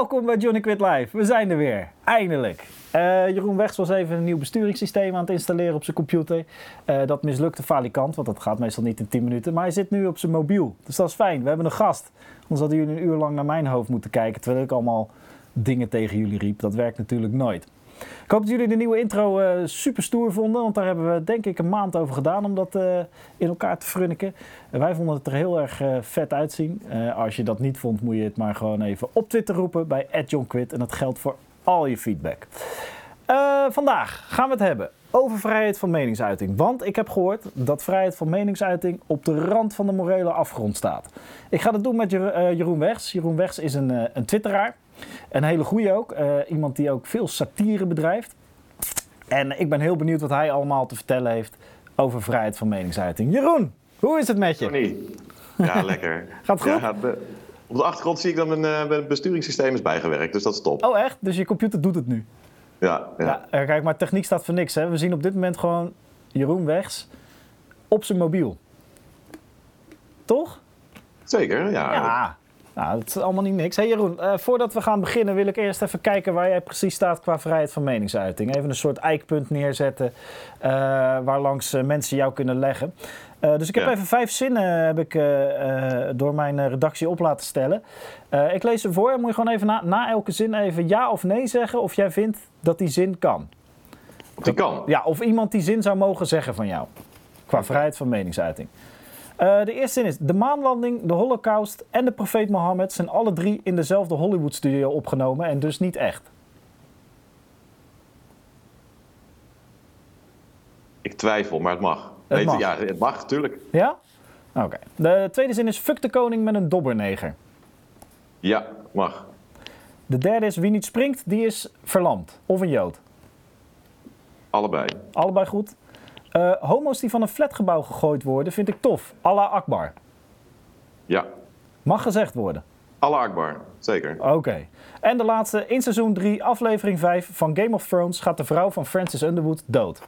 Welkom bij Johnny Quit Live. We zijn er weer. Eindelijk. Uh, Jeroen Wegs was even een nieuw besturingssysteem aan het installeren op zijn computer. Uh, dat mislukte falikant, want dat gaat meestal niet in 10 minuten. Maar hij zit nu op zijn mobiel. Dus dat is fijn. We hebben een gast. Anders hadden jullie een uur lang naar mijn hoofd moeten kijken. Terwijl ik allemaal dingen tegen jullie riep. Dat werkt natuurlijk nooit. Ik hoop dat jullie de nieuwe intro uh, super stoer vonden. Want daar hebben we denk ik een maand over gedaan om dat uh, in elkaar te frunniken. wij vonden het er heel erg vet uitzien. als je dat niet vond, moet je het maar gewoon even op Twitter roepen bij @johnquit. En dat geldt voor al je feedback. vandaag gaan we het hebben over vrijheid van meningsuiting. Want ik heb gehoord dat vrijheid van meningsuiting op de rand van de morele afgrond staat. Ik ga dat doen met Jeroen Wegs. Jeroen Wegs is een, een twitteraar. Een hele goede ook. Uh, iemand die ook veel satire bedrijft. En ik ben heel benieuwd wat hij allemaal te vertellen heeft over vrijheid van meningsuiting. Jeroen, hoe is het met je? Tony. Ja, lekker. Gaat het goed? Ja, op de achtergrond zie ik dat mijn, uh, mijn besturingssysteem is bijgewerkt, dus dat is top. Oh echt? Dus je computer doet het nu? Ja. ja. ja eh, kijk, maar techniek staat voor niks. Hè? We zien op dit moment gewoon Jeroen Wegs op zijn mobiel. Toch? Zeker, ja. Ja, nou, dat is allemaal niet niks. Hey Jeroen, uh, voordat we gaan beginnen wil ik eerst even kijken waar jij precies staat qua vrijheid van meningsuiting. Even een soort eikpunt neerzetten uh, waar langs uh, mensen jou kunnen leggen. dus ik heb even vijf zinnen heb ik, door mijn redactie op laten stellen. ik lees ze voor en moet je gewoon even na, na, elke zin even ja of nee zeggen of jij vindt dat die zin kan. Die kan? Ja, of iemand die zin zou mogen zeggen van jou. Qua vrijheid van meningsuiting. Uh, de eerste zin is: De maanlanding, de Holocaust en de profeet Mohammed zijn alle drie in dezelfde Hollywood-studio opgenomen en dus niet echt. Ik twijfel, maar het mag. Het mag. Ja, het mag, natuurlijk. Ja? Oké. De tweede zin is: Fuck de koning met een dobberneger. Ja, mag. De derde is: Wie niet springt, die is verlamd. Of een jood. Allebei. Allebei goed. Uh, homo's die van een flatgebouw gegooid worden, vind ik tof. Allah Akbar. Ja. Mag gezegd worden. Allah Akbar, zeker. Oké. En de laatste, in seizoen 3, aflevering 5 van Game of Thrones gaat de vrouw van Francis Underwood dood.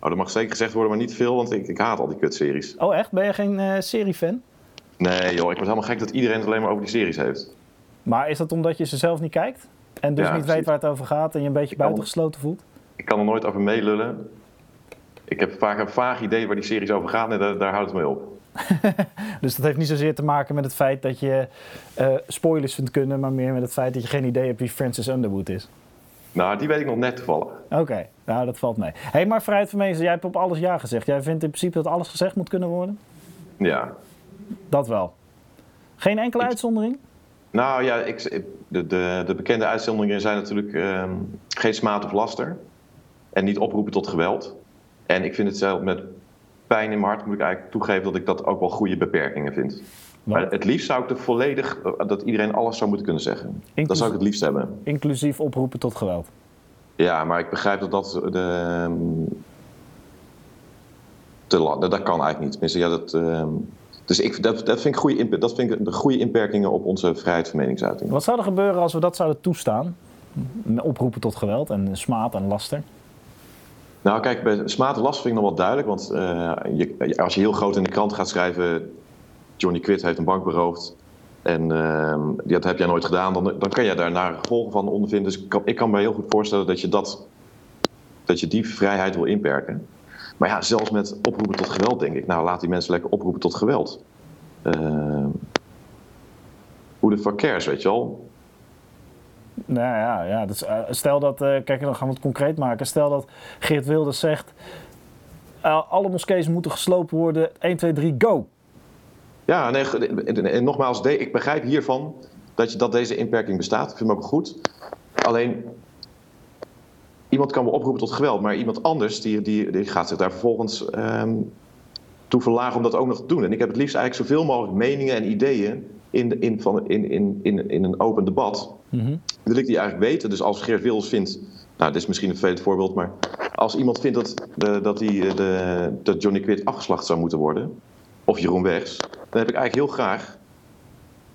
Oh, dat mag zeker gezegd worden, maar niet veel, want ik, ik haat al die kutseries. Oh echt? Ben je geen uh, seriefan? Nee joh, ik word helemaal gek dat iedereen het alleen maar over die series heeft. Maar is dat omdat je ze zelf niet kijkt? En dus niet weet waar het over gaat en je een beetje buitengesloten voelt? Ik kan er nooit over meelullen ik heb vaak een vaag idee waar die series over gaan en daar, daar houdt het mee op. dus dat heeft niet zozeer te maken met het feit dat je uh, spoilers vindt kunnen, maar meer met het feit dat je geen idee hebt wie Francis Underwood is. Nou, die weet ik nog net toevallig. Oké, nou dat valt mee. Hé, hey, maar vrijheid van meningen, jij hebt op alles ja gezegd. Jij vindt in principe dat alles gezegd moet kunnen worden? Ja. Dat wel. Geen enkele uitzondering? Nou ja, ik, de, de, de, bekende uitzonderingen zijn natuurlijk ehm, geen smaad of laster. En niet oproepen tot geweld. En ik vind het zelf met pijn in mijn hart, moet ik eigenlijk toegeven dat ik dat ook wel goede beperkingen vind. Maar het liefst zou ik er volledig, eh, dat iedereen alles zou moeten kunnen zeggen. Inclusief, dat zou ik het liefst hebben. Inclusief oproepen tot geweld. Ja, maar ik begrijp dat dat de, ehm, te, dat kan eigenlijk niet. Tenminste, ja, dat, ehm, dus ik, dat, dat, vind ik goede, dat vind ik de goede inperkingen op onze vrijheid van meningsuiting. Wat zou er gebeuren als we dat zouden toestaan? Oproepen tot geweld en smaad en laster? Nou, kijk, bij smaad en last vind ik nog wel duidelijk. Want uh, je, als je heel groot in de krant gaat schrijven... Johnny Quid heeft een bank beroofd... en uh, dat heb jij nooit gedaan... dan, dan kan jij daar naar gevolgen van ondervinden. Dus ik kan, me heel goed voorstellen dat je, dat, dat je die vrijheid wil inperken. Maar ja, zelfs met oproepen tot geweld denk ik... nou, laat die mensen lekker oproepen tot geweld. Uh, hoe de fuck cares, weet je wel? Nou ja, ja dus, uh, stel dat, uh, kijk, dan gaan we het concreet maken. Stel dat Geert Wilders zegt: alle moskees moeten geslopen worden. 1, 2, 3, go. Ja, nee, en nogmaals, ik begrijp hiervan dat, je, dat deze inperking bestaat. Ik vind hem ook goed. Alleen, iemand kan wel oproepen tot geweld, maar iemand anders die, die, die gaat zich daar vervolgens um, toe verlagen om dat ook nog te doen. En ik heb het liefst eigenlijk zoveel mogelijk meningen en ideeën in, in, van, in, in, in, in een open debat. Mm Wil ik die eigenlijk weten? Dus als Geert Wilders vindt, nou, dit is misschien een vervelend voorbeeld, maar als iemand vindt dat, de, dat, die, de, dat Johnny Quid afgeslacht zou moeten worden, of Jeroen Wegs, dan heb ik eigenlijk heel graag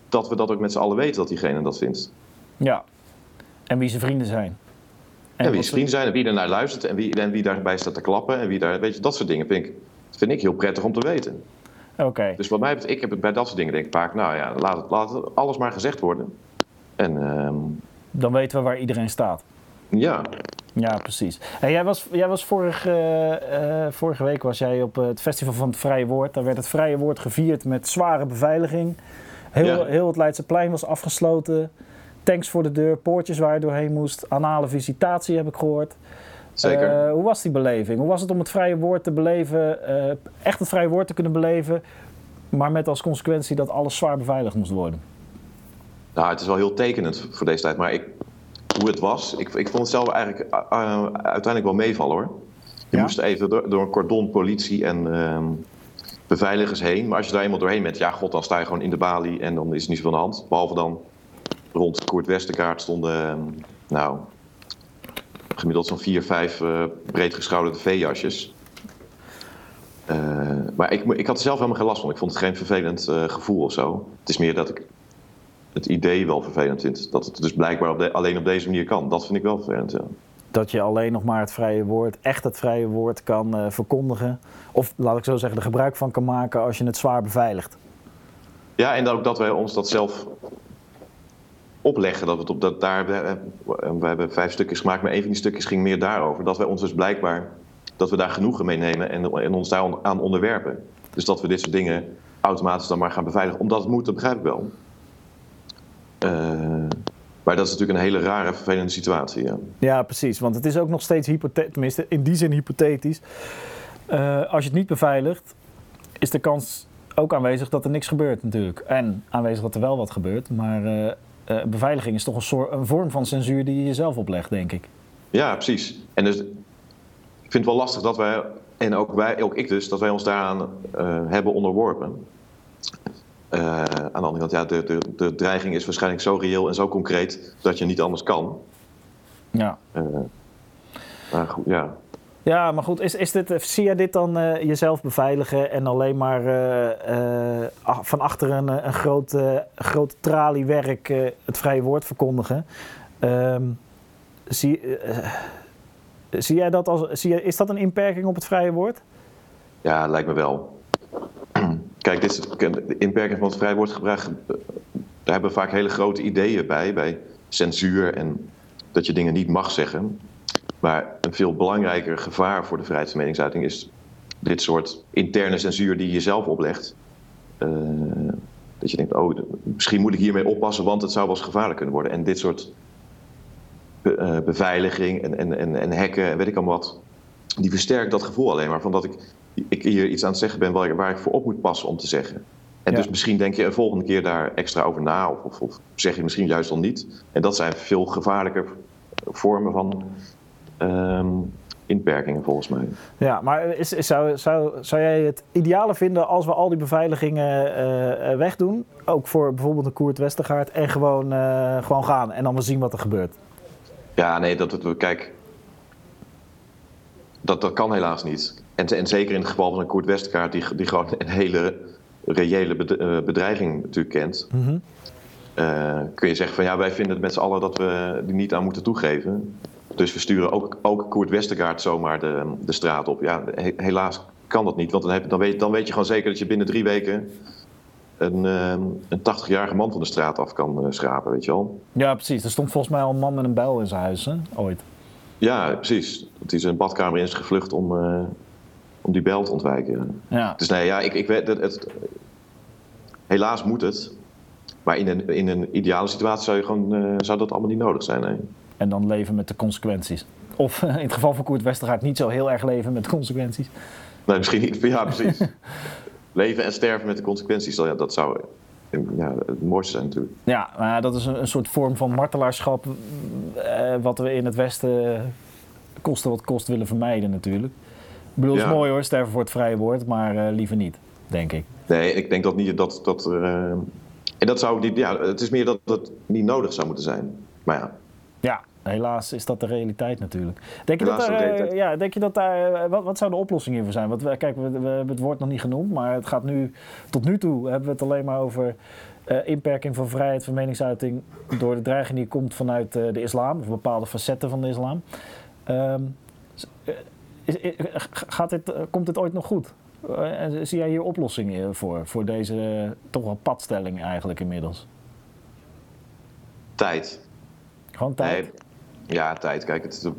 dat we dat ook met z'n allen weten dat diegene dat vindt. Ja, en wie zijn vrienden zijn. En, wie zijn vrienden zijn en wie er naar luistert en wie, en wie daarbij staat te klappen en wie daar, weet je, dat soort dingen vind ik, vind ik heel prettig om te weten. Oké. Dus wat mij betreft, ik heb het bij dat soort dingen denk ik vaak, nou ja, laat, het, laat het alles maar gezegd worden. En ehm, Dan weten we waar iedereen staat. ja, Ja, precies. Hey, jij was, jij was vorige, eh, eh, vorige week was jij op het Festival van het Vrije Woord. Daar werd het Vrije Woord gevierd met zware beveiliging. Heel, Ja. heel het Leidseplein was afgesloten. Tanks voor de deur, poortjes waar je doorheen moest. Anale visitatie heb ik gehoord. Zeker. Eh, hoe was die beleving? Hoe was het om het vrije woord te beleven, eh, echt het vrije woord te kunnen beleven, maar met als consequentie dat alles zwaar beveiligd moest worden? Nou, het is wel heel tekenend voor deze tijd. Maar ik, hoe het was, ik, ik vond het zelf eigenlijk eh, uiteindelijk wel meevallen hoor. Je Ja? moest even door, door een cordon politie en ehm, beveiligers heen. Maar als je daar eenmaal doorheen bent, ja god, dan sta je gewoon in de balie en dan is er niet zoveel aan de hand. Behalve dan rond Koert Westerkaart stonden, ehm, nou, gemiddeld zo'n vier, vijf eh breedgeschouderde veejasjes. Eh, maar ik, ik had er zelf helemaal geen last van. Ik vond het geen vervelend eh, gevoel of zo. Het is meer dat ik het idee wel vervelend vind. Dat het dus blijkbaar op de- alleen op deze manier kan. Dat vind ik wel vervelend, ja. Dat je alleen nog maar het vrije woord, echt het vrije woord kan verkondigen. Of laat ik zo zeggen, er gebruik van kan maken als je het zwaar beveiligt. Ja, en ook dat wij ons dat zelf opleggen. Dat we op dat daar. We, we hebben vijf stukjes gemaakt, maar een van die stukjes ging meer daarover. Dat wij ons dus blijkbaar. dat we daar genoegen mee nemen en, ons daar aan onderwerpen. Dus dat we dit soort dingen automatisch dan maar gaan beveiligen. Omdat het moet, dat begrijp ik wel. Eh, maar dat is natuurlijk een hele rare, vervelende situatie. Ja. Ja, precies. Want het is ook nog steeds hypothetisch, tenminste in die zin hypothetisch. Eh, als je het niet beveiligt, is de kans ook aanwezig dat er niks gebeurt natuurlijk. En aanwezig dat er wel wat gebeurt. Maar eh, eh, beveiliging is toch een, soort, een vorm van censuur die je jezelf oplegt, denk ik. Ja, precies. En dus, ik vind het wel lastig dat wij, en ook wij, ook ik dus, dat wij ons daaraan eh, hebben onderworpen. Eh, aan de andere kant, ja, de, de, de dreiging is waarschijnlijk zo reëel en zo concreet dat je niet anders kan. Ja. Maar goed, ja. Ja, maar goed, is, is dit, zie jij dit dan eh, jezelf beveiligen en alleen maar eh, eh, ach- van achter een, eh, een groot, eh, groot traliewerk eh, het vrije woord verkondigen? Ehm, zie, eh, zie jij dat als, zie jij, is dat een inperking op het vrije woord? ja, lijkt me wel. Kijk, dit is, de inperking van het vrij woordgebruik, eh, daar hebben we vaak hele grote ideeën bij, bij censuur en dat je dingen niet mag zeggen. Maar een veel belangrijker gevaar voor de vrijheid van meningsuiting is dit soort interne censuur die je jezelf oplegt. Eh, dat je denkt, oh, misschien moet ik hiermee oppassen, want het zou wel eens gevaarlijk kunnen worden. En dit soort be- eh, beveiliging en, en, en, en hekken en weet ik allemaal wat, die versterkt dat gevoel alleen maar van dat ik, ik hier iets aan het zeggen ben waar ik, waar ik voor op moet passen om te zeggen. En Ja. dus misschien denk je een volgende keer daar extra over na, of, of, of zeg je misschien juist al niet. En dat zijn veel gevaarlijker vormen van ehm, inperkingen volgens mij. Ja, maar is, is- zou, zou, zou jij het ideale vinden als we al die beveiligingen eh, eh, wegdoen? Ook voor bijvoorbeeld een Koert Westergaard en gewoon, eh, gewoon gaan en dan maar zien wat er gebeurt? Ja, nee, dat, dat, kijk, dat, dat kan helaas niet. En, en zeker in het geval van een Koert Westerkaart, die, die gewoon een hele reële bed- bedreiging natuurlijk kent. Mhm. kun je zeggen van ja, wij vinden het met z'n allen dat we die niet aan moeten toegeven. Dus we sturen ook, ook Koert Westergaard zomaar de, de straat op. Ja, he- helaas kan dat niet, want dan, heb, dan, weet, dan weet je gewoon zeker dat je binnen drie weken een, ehm, een 80-jarige man van de straat af kan eh, schrapen, weet je wel. Ja, precies. Er stond volgens mij al een man met een bijl in zijn huis, hè? ooit. Ja, precies. Dat hij zijn badkamer in is gevlucht om, eh, om die bel te ontwijken. Ja. Dus nee, ja, ik, ik weet het, het. Helaas moet het. Maar in een, in een ideale situatie zou, je gewoon, eh, zou dat allemaal niet nodig zijn. Nee. En dan leven met de consequenties. Of in het geval van Koert Westergaard niet zo heel erg leven met de consequenties. Nee, misschien niet. Ja, precies. Leven en sterven met de consequenties, dat, ja, dat zou ja, het mooiste zijn natuurlijk. Ja, maar dat is een, een soort vorm van martelaarschap eh, wat we in het Westen eh, kosten wat kost willen vermijden natuurlijk. Ik bedoel, het is Ja. mooi hoor, sterven voor het vrije woord, maar eh, liever niet, denk ik. Nee, ik denk dat niet dat. dat en dat zou niet. Ja, het is meer dat het niet nodig zou moeten zijn. Maar ja, Ja, helaas is dat de realiteit natuurlijk. Denk je, dat daar, eh, ja, denk je dat daar, eh, wat, wat zou de oplossing hiervoor zijn? Want we, kijk, we, we hebben het woord nog niet genoemd, maar het gaat nu, tot nu toe hebben we het alleen maar over eh, inperking van vrijheid van meningsuiting door de dreiging die komt vanuit de islam, of bepaalde facetten van de islam. Ehm, eh, is, is- gaat dit, komt dit ooit nog goed? Zie jij hier oplossingen voor, voor deze toch wel padstelling eigenlijk inmiddels? Tijd. Gewoon tijd. Nee, ja, tijd. Kijk, het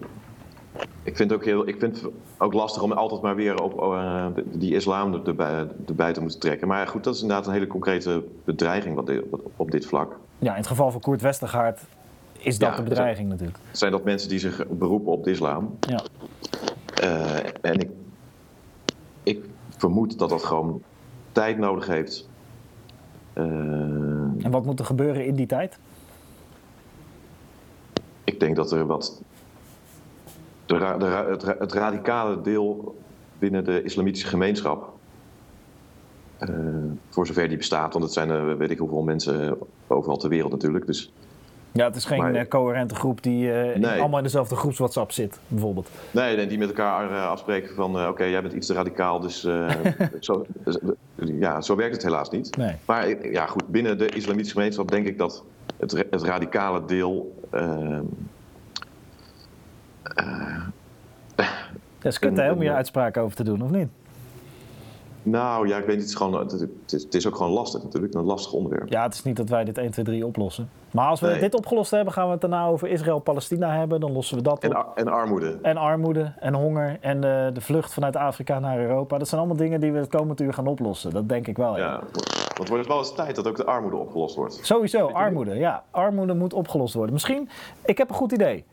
ik vind het ook heel, ik vind het ook lastig om altijd maar weer op eh, die islam erbij, erbij te moeten trekken. Maar goed, dat is inderdaad een hele concrete bedreiging wat dit- wat- op dit vlak. Ja, in het geval van Koert Westergaard is dat Ja, de bedreiging natuurlijk. Zijn dat mensen die zich beroepen op de islam? Ja. Eh, en ik, ik vermoed dat dat gewoon tijd nodig heeft. Eh, En wat moet er gebeuren in die tijd? Ik denk dat er wat. De, ra- de ra- het, ra- het radicale deel binnen de islamitische gemeenschap. eh, voor zover die bestaat, want het zijn er weet ik hoeveel mensen overal ter wereld natuurlijk. Dus Ja, het is geen Maar- eh, coherente groep die eh, Nee. allemaal in dezelfde groeps WhatsApp zit, bijvoorbeeld. nee, nee, die met elkaar eh, afspreken van eh, oké, jij bent iets te radicaal, dus eh, zo, ja, zo werkt het helaas niet. Nee. Maar eh, ja, goed, binnen de islamitische gemeenschap denk ik dat het, het radicale deel. ehm, Dat is kut, hè, om hier een- uitspraken over te doen, of niet? Nou ja, ik weet niet, het is, gewoon, het, is, het is ook gewoon lastig natuurlijk, een lastig onderwerp. Ja, het is niet dat wij dit 1, 2, 3 oplossen. Maar als we Nee. dit opgelost hebben, gaan we het daarna over Israël-Palestina hebben. Dan lossen we dat En, op. en armoede. En armoede en honger en de, de vlucht vanuit Afrika naar Europa. Dat zijn allemaal dingen die we het komend uur gaan oplossen. Dat denk ik wel, ja. Ja, want wordt het wel eens tijd dat ook de armoede opgelost wordt. Sowieso, armoede. Ja, armoede moet opgelost worden. Misschien, ik heb een goed idee.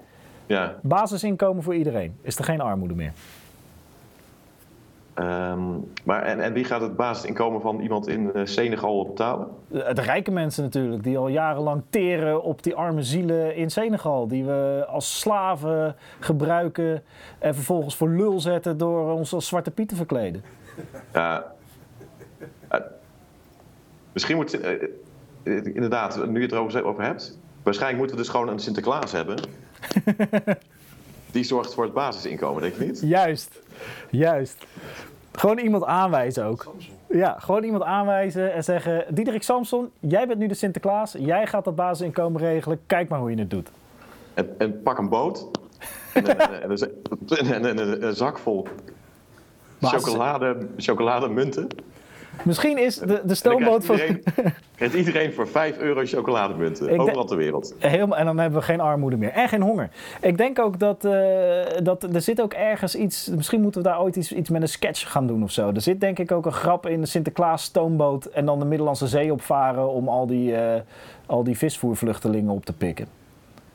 Ja, Basisinkomen voor iedereen. Is er geen armoede meer. Ehm, maar en, en wie gaat het basisinkomen van iemand in eh, Senegal betalen? De, de rijke mensen natuurlijk, die al jarenlang teren op die arme zielen in Senegal. Die we als slaven gebruiken en vervolgens voor lul zetten door ons als zwarte piet te verkleden. Ja. Eh, misschien moet, eh, eh, inderdaad, nu je het erover over hebt, waarschijnlijk moeten we dus gewoon een Sinterklaas hebben. Die zorgt voor het basisinkomen, denk je niet? Juist, juist. Gewoon iemand aanwijzen ook. Ja, gewoon iemand aanwijzen en zeggen: Diederik Samson, jij bent nu de Sinterklaas. Jij gaat dat basisinkomen regelen. Kijk maar hoe je het doet. En, en pak een boot en, een- en, een- en, een- en een zak vol Basis- chocolade, chocolademunten. Misschien is de, de stoomboot van. krijgt iedereen, voor 5 euro chocolademunten. Ik overal ter wereld. Helemaal, en dan hebben we geen armoede meer. En geen honger. Ik denk ook dat, eh, dat er zit ook ergens iets. Misschien moeten we daar ooit iets, iets met een sketch gaan doen of zo. Er zit denk ik ook een grap in de Sinterklaas stoomboot. En dan de Middellandse Zee opvaren om al die, eh, al die visvoervluchtelingen op te pikken.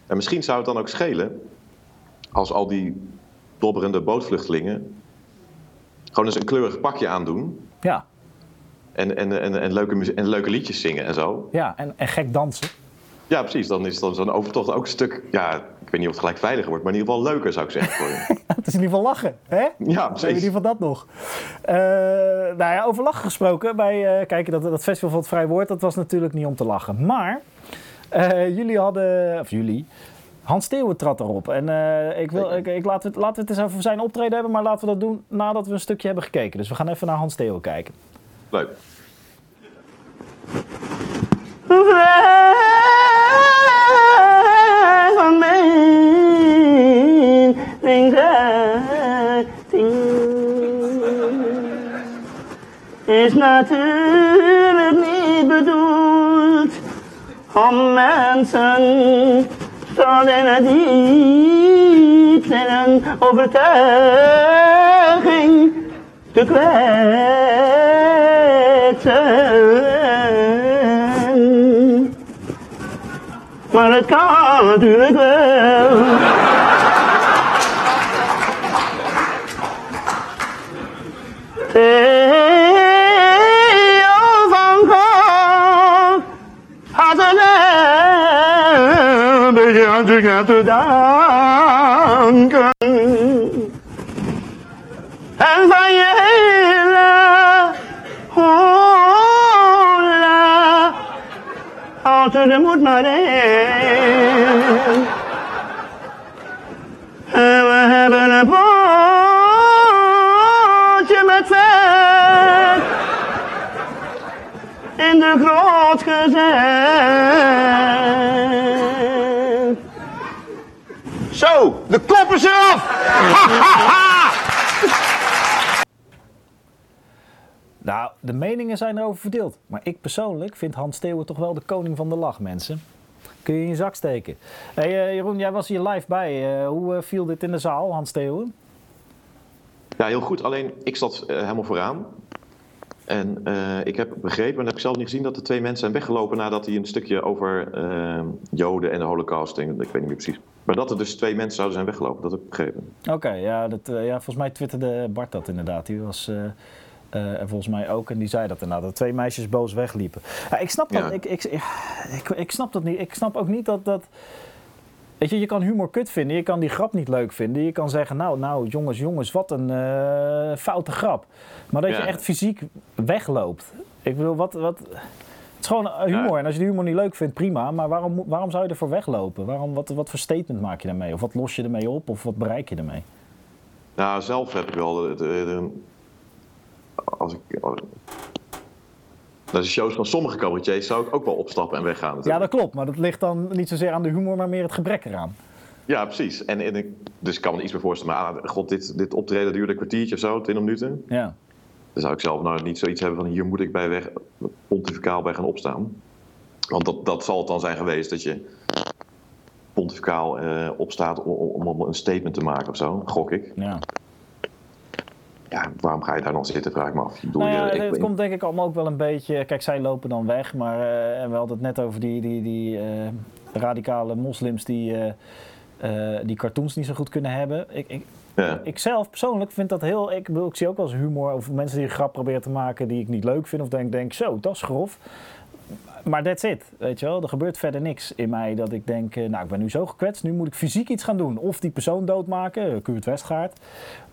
En misschien zou het dan ook schelen als al die dobberende bootvluchtelingen gewoon eens een kleurig pakje aandoen Ja, en, en, en, en, leuke, en leuke liedjes zingen en zo. ja en, en gek dansen. Ja, precies. Dan is dan zo'n overtocht ook een stuk, ja, ik weet niet of het gelijk veiliger wordt, maar in ieder geval leuker zou ik zeggen voor je. Het is in ieder geval lachen, hè? Ja, hebben in precies. ieder geval dat nog. Eh, nou ja, over lachen gesproken. Bij, eh, kijk, dat, dat festival van het vrij woord, dat was natuurlijk niet om te lachen. Maar eh, jullie hadden, of jullie, Hans Steeuwen trad erop. En ik wil, ik, ik, laten, we, het- laten we het eens over zijn optreden hebben, maar laten we dat doen nadat we een stukje hebben gekeken. Dus we gaan even naar Hans Steeuwen kijken. Leuk. is natuurlijk niet bedoeld om mensen tot een overtuiging te kwetsen. Maar het kan natuurlijk wel. Theo van Gogh had een beetje te danken. En van je hele hola altijd er moet maar één. En we hebben een bootje met vet in de grot gezet. Zo, de kop is eraf! Nou, de meningen zijn erover verdeeld. Maar ik persoonlijk vind Hans Steeuwen toch wel de koning van de lach, mensen. Kun je in je zak steken. Hey, eh, Jeroen, jij was hier live bij. Eh, hoe eh, viel dit in de zaal, Hans Theeuwen? Ja, heel goed. Alleen ik zat helemaal vooraan. En ik heb begrepen, maar dat heb ik zelf niet gezien, dat er twee mensen zijn weggelopen nadat hij een stukje over Joden en de Holocaust. En, ik weet niet meer precies. Maar dat er dus twee mensen zouden zijn weggelopen, dat heb ik begrepen. Oké, ja, dat, ja, volgens mij twitterde Bart dat inderdaad. Die was eh, en volgens mij ook. En die zei dat inderdaad, dat twee meisjes boos wegliepen. Ja, ik snap dat, Ja. ik, ik, ik, ik snap dat niet. Ik snap ook niet dat dat... Weet je, je kan humor kut vinden, je kan die grap niet leuk vinden. Je kan zeggen, nou, nou, jongens, jongens, wat een eh, foute grap. Maar dat je echt fysiek wegloopt. Ik bedoel, wat... wat het is gewoon eh, humor. En als je de humor niet leuk vindt, prima. Maar waarom, waarom zou je ervoor weglopen? Waarom, wat, wat voor statement maak je daarmee? Of wat los je ermee op? Of wat bereik je ermee? Nou, zelf heb ik wel. De, de- de- als ik. als- naar de shows van sommige cabaretiers zou ik ook wel opstappen en weggaan. Ja, natuurlijk. dat klopt. Maar dat ligt dan niet zozeer aan de humor, maar meer het gebrek eraan. Ja, precies. En, en ik, dus ik kan me iets meer voorstellen. Maar ah, god, dit, dit optreden duurde een kwartiertje of zo, 20 minuten. Ja. Dan zou ik zelf nou niet zoiets hebben van hier moet ik bij weg, pontificaal bij gaan opstaan. Want dat, dat zal het dan zijn geweest dat je pontificaal eh, opstaat om, om, om een statement te maken of zo, gok ik. ja. Ja, waarom ga je daar dan zitten, vraag ik me af. Bedoel, Nou ja, je- ik- het komt denk ik allemaal ook wel een beetje... Kijk, zij lopen dan weg, maar eh, en we hadden het net over die, die, die eh, radicale moslims die, eh, die cartoons niet zo goed kunnen hebben. Ik, ik, ja. ik zelf persoonlijk vind dat heel... Ik, bedoel, ik zie ook wel eens humor over mensen die een grap proberen te maken die ik niet leuk vind. Of denk, denk zo, dat is grof. Maar that's it, weet je wel. Er gebeurt verder niks in mij dat ik denk... eh, nou, ik ben nu zo gekwetst, nu moet ik fysiek iets gaan doen. Of die persoon doodmaken, eh, Kurt Westgaard.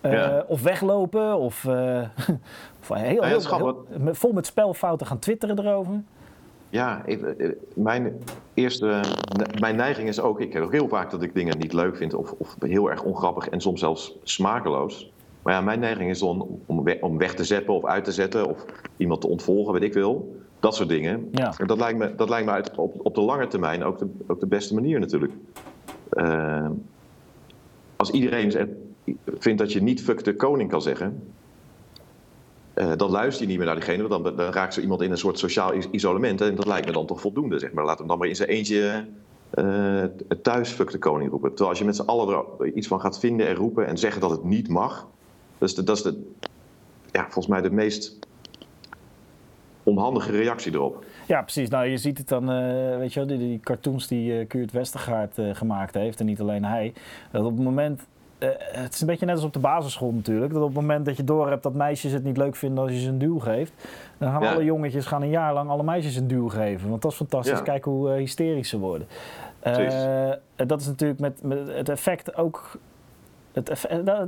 Ja. Of weglopen, of... of heel, dat heel, vol met spelfouten gaan twitteren erover. Ja, ik- mijn eerste, mijn neiging is ook, ik heb ook heel vaak dat ik dingen niet leuk vind of, of heel erg ongrappig en soms zelfs smakeloos. Maar ja, mijn neiging is dan om weg, om weg te zetten of uit te zetten of iemand te ontvolgen, weet ik wil. Dat soort dingen. Ja. En Dat lijkt me, dat lijkt me uit, op, op de lange termijn ook de, ook de beste manier natuurlijk. Eh, als iedereen vindt dat je niet fuck de koning kan zeggen, eh, dan luister je niet meer naar diegene, want dan, dan raakt zo iemand in een soort sociaal is- isolement. En dat lijkt me dan toch voldoende, zeg maar. Laat hem dan maar in zijn eentje eh, thuis fuck de koning roepen. Terwijl als je met z'n allen er iets van gaat vinden en roepen en zeggen dat het niet mag, dat is, de, dat is de, ja, volgens mij de meest onhandige reactie erop. Ja, precies. Nou, je ziet het dan, eh, weet je wel, die, die cartoons die eh Kurt Westergaard eh, gemaakt heeft, en niet alleen hij. Dat op het moment, het is een beetje net als op de basisschool natuurlijk, dat op het moment dat je door hebt dat meisjes het niet leuk vinden als je ze een duw geeft, dan gaan Ja. alle jongetjes gaan een jaar lang alle meisjes een duw geven. Want dat is fantastisch. Ja. Kijk hoe hysterisch ze worden. En dat is natuurlijk met, met het effect ook dat,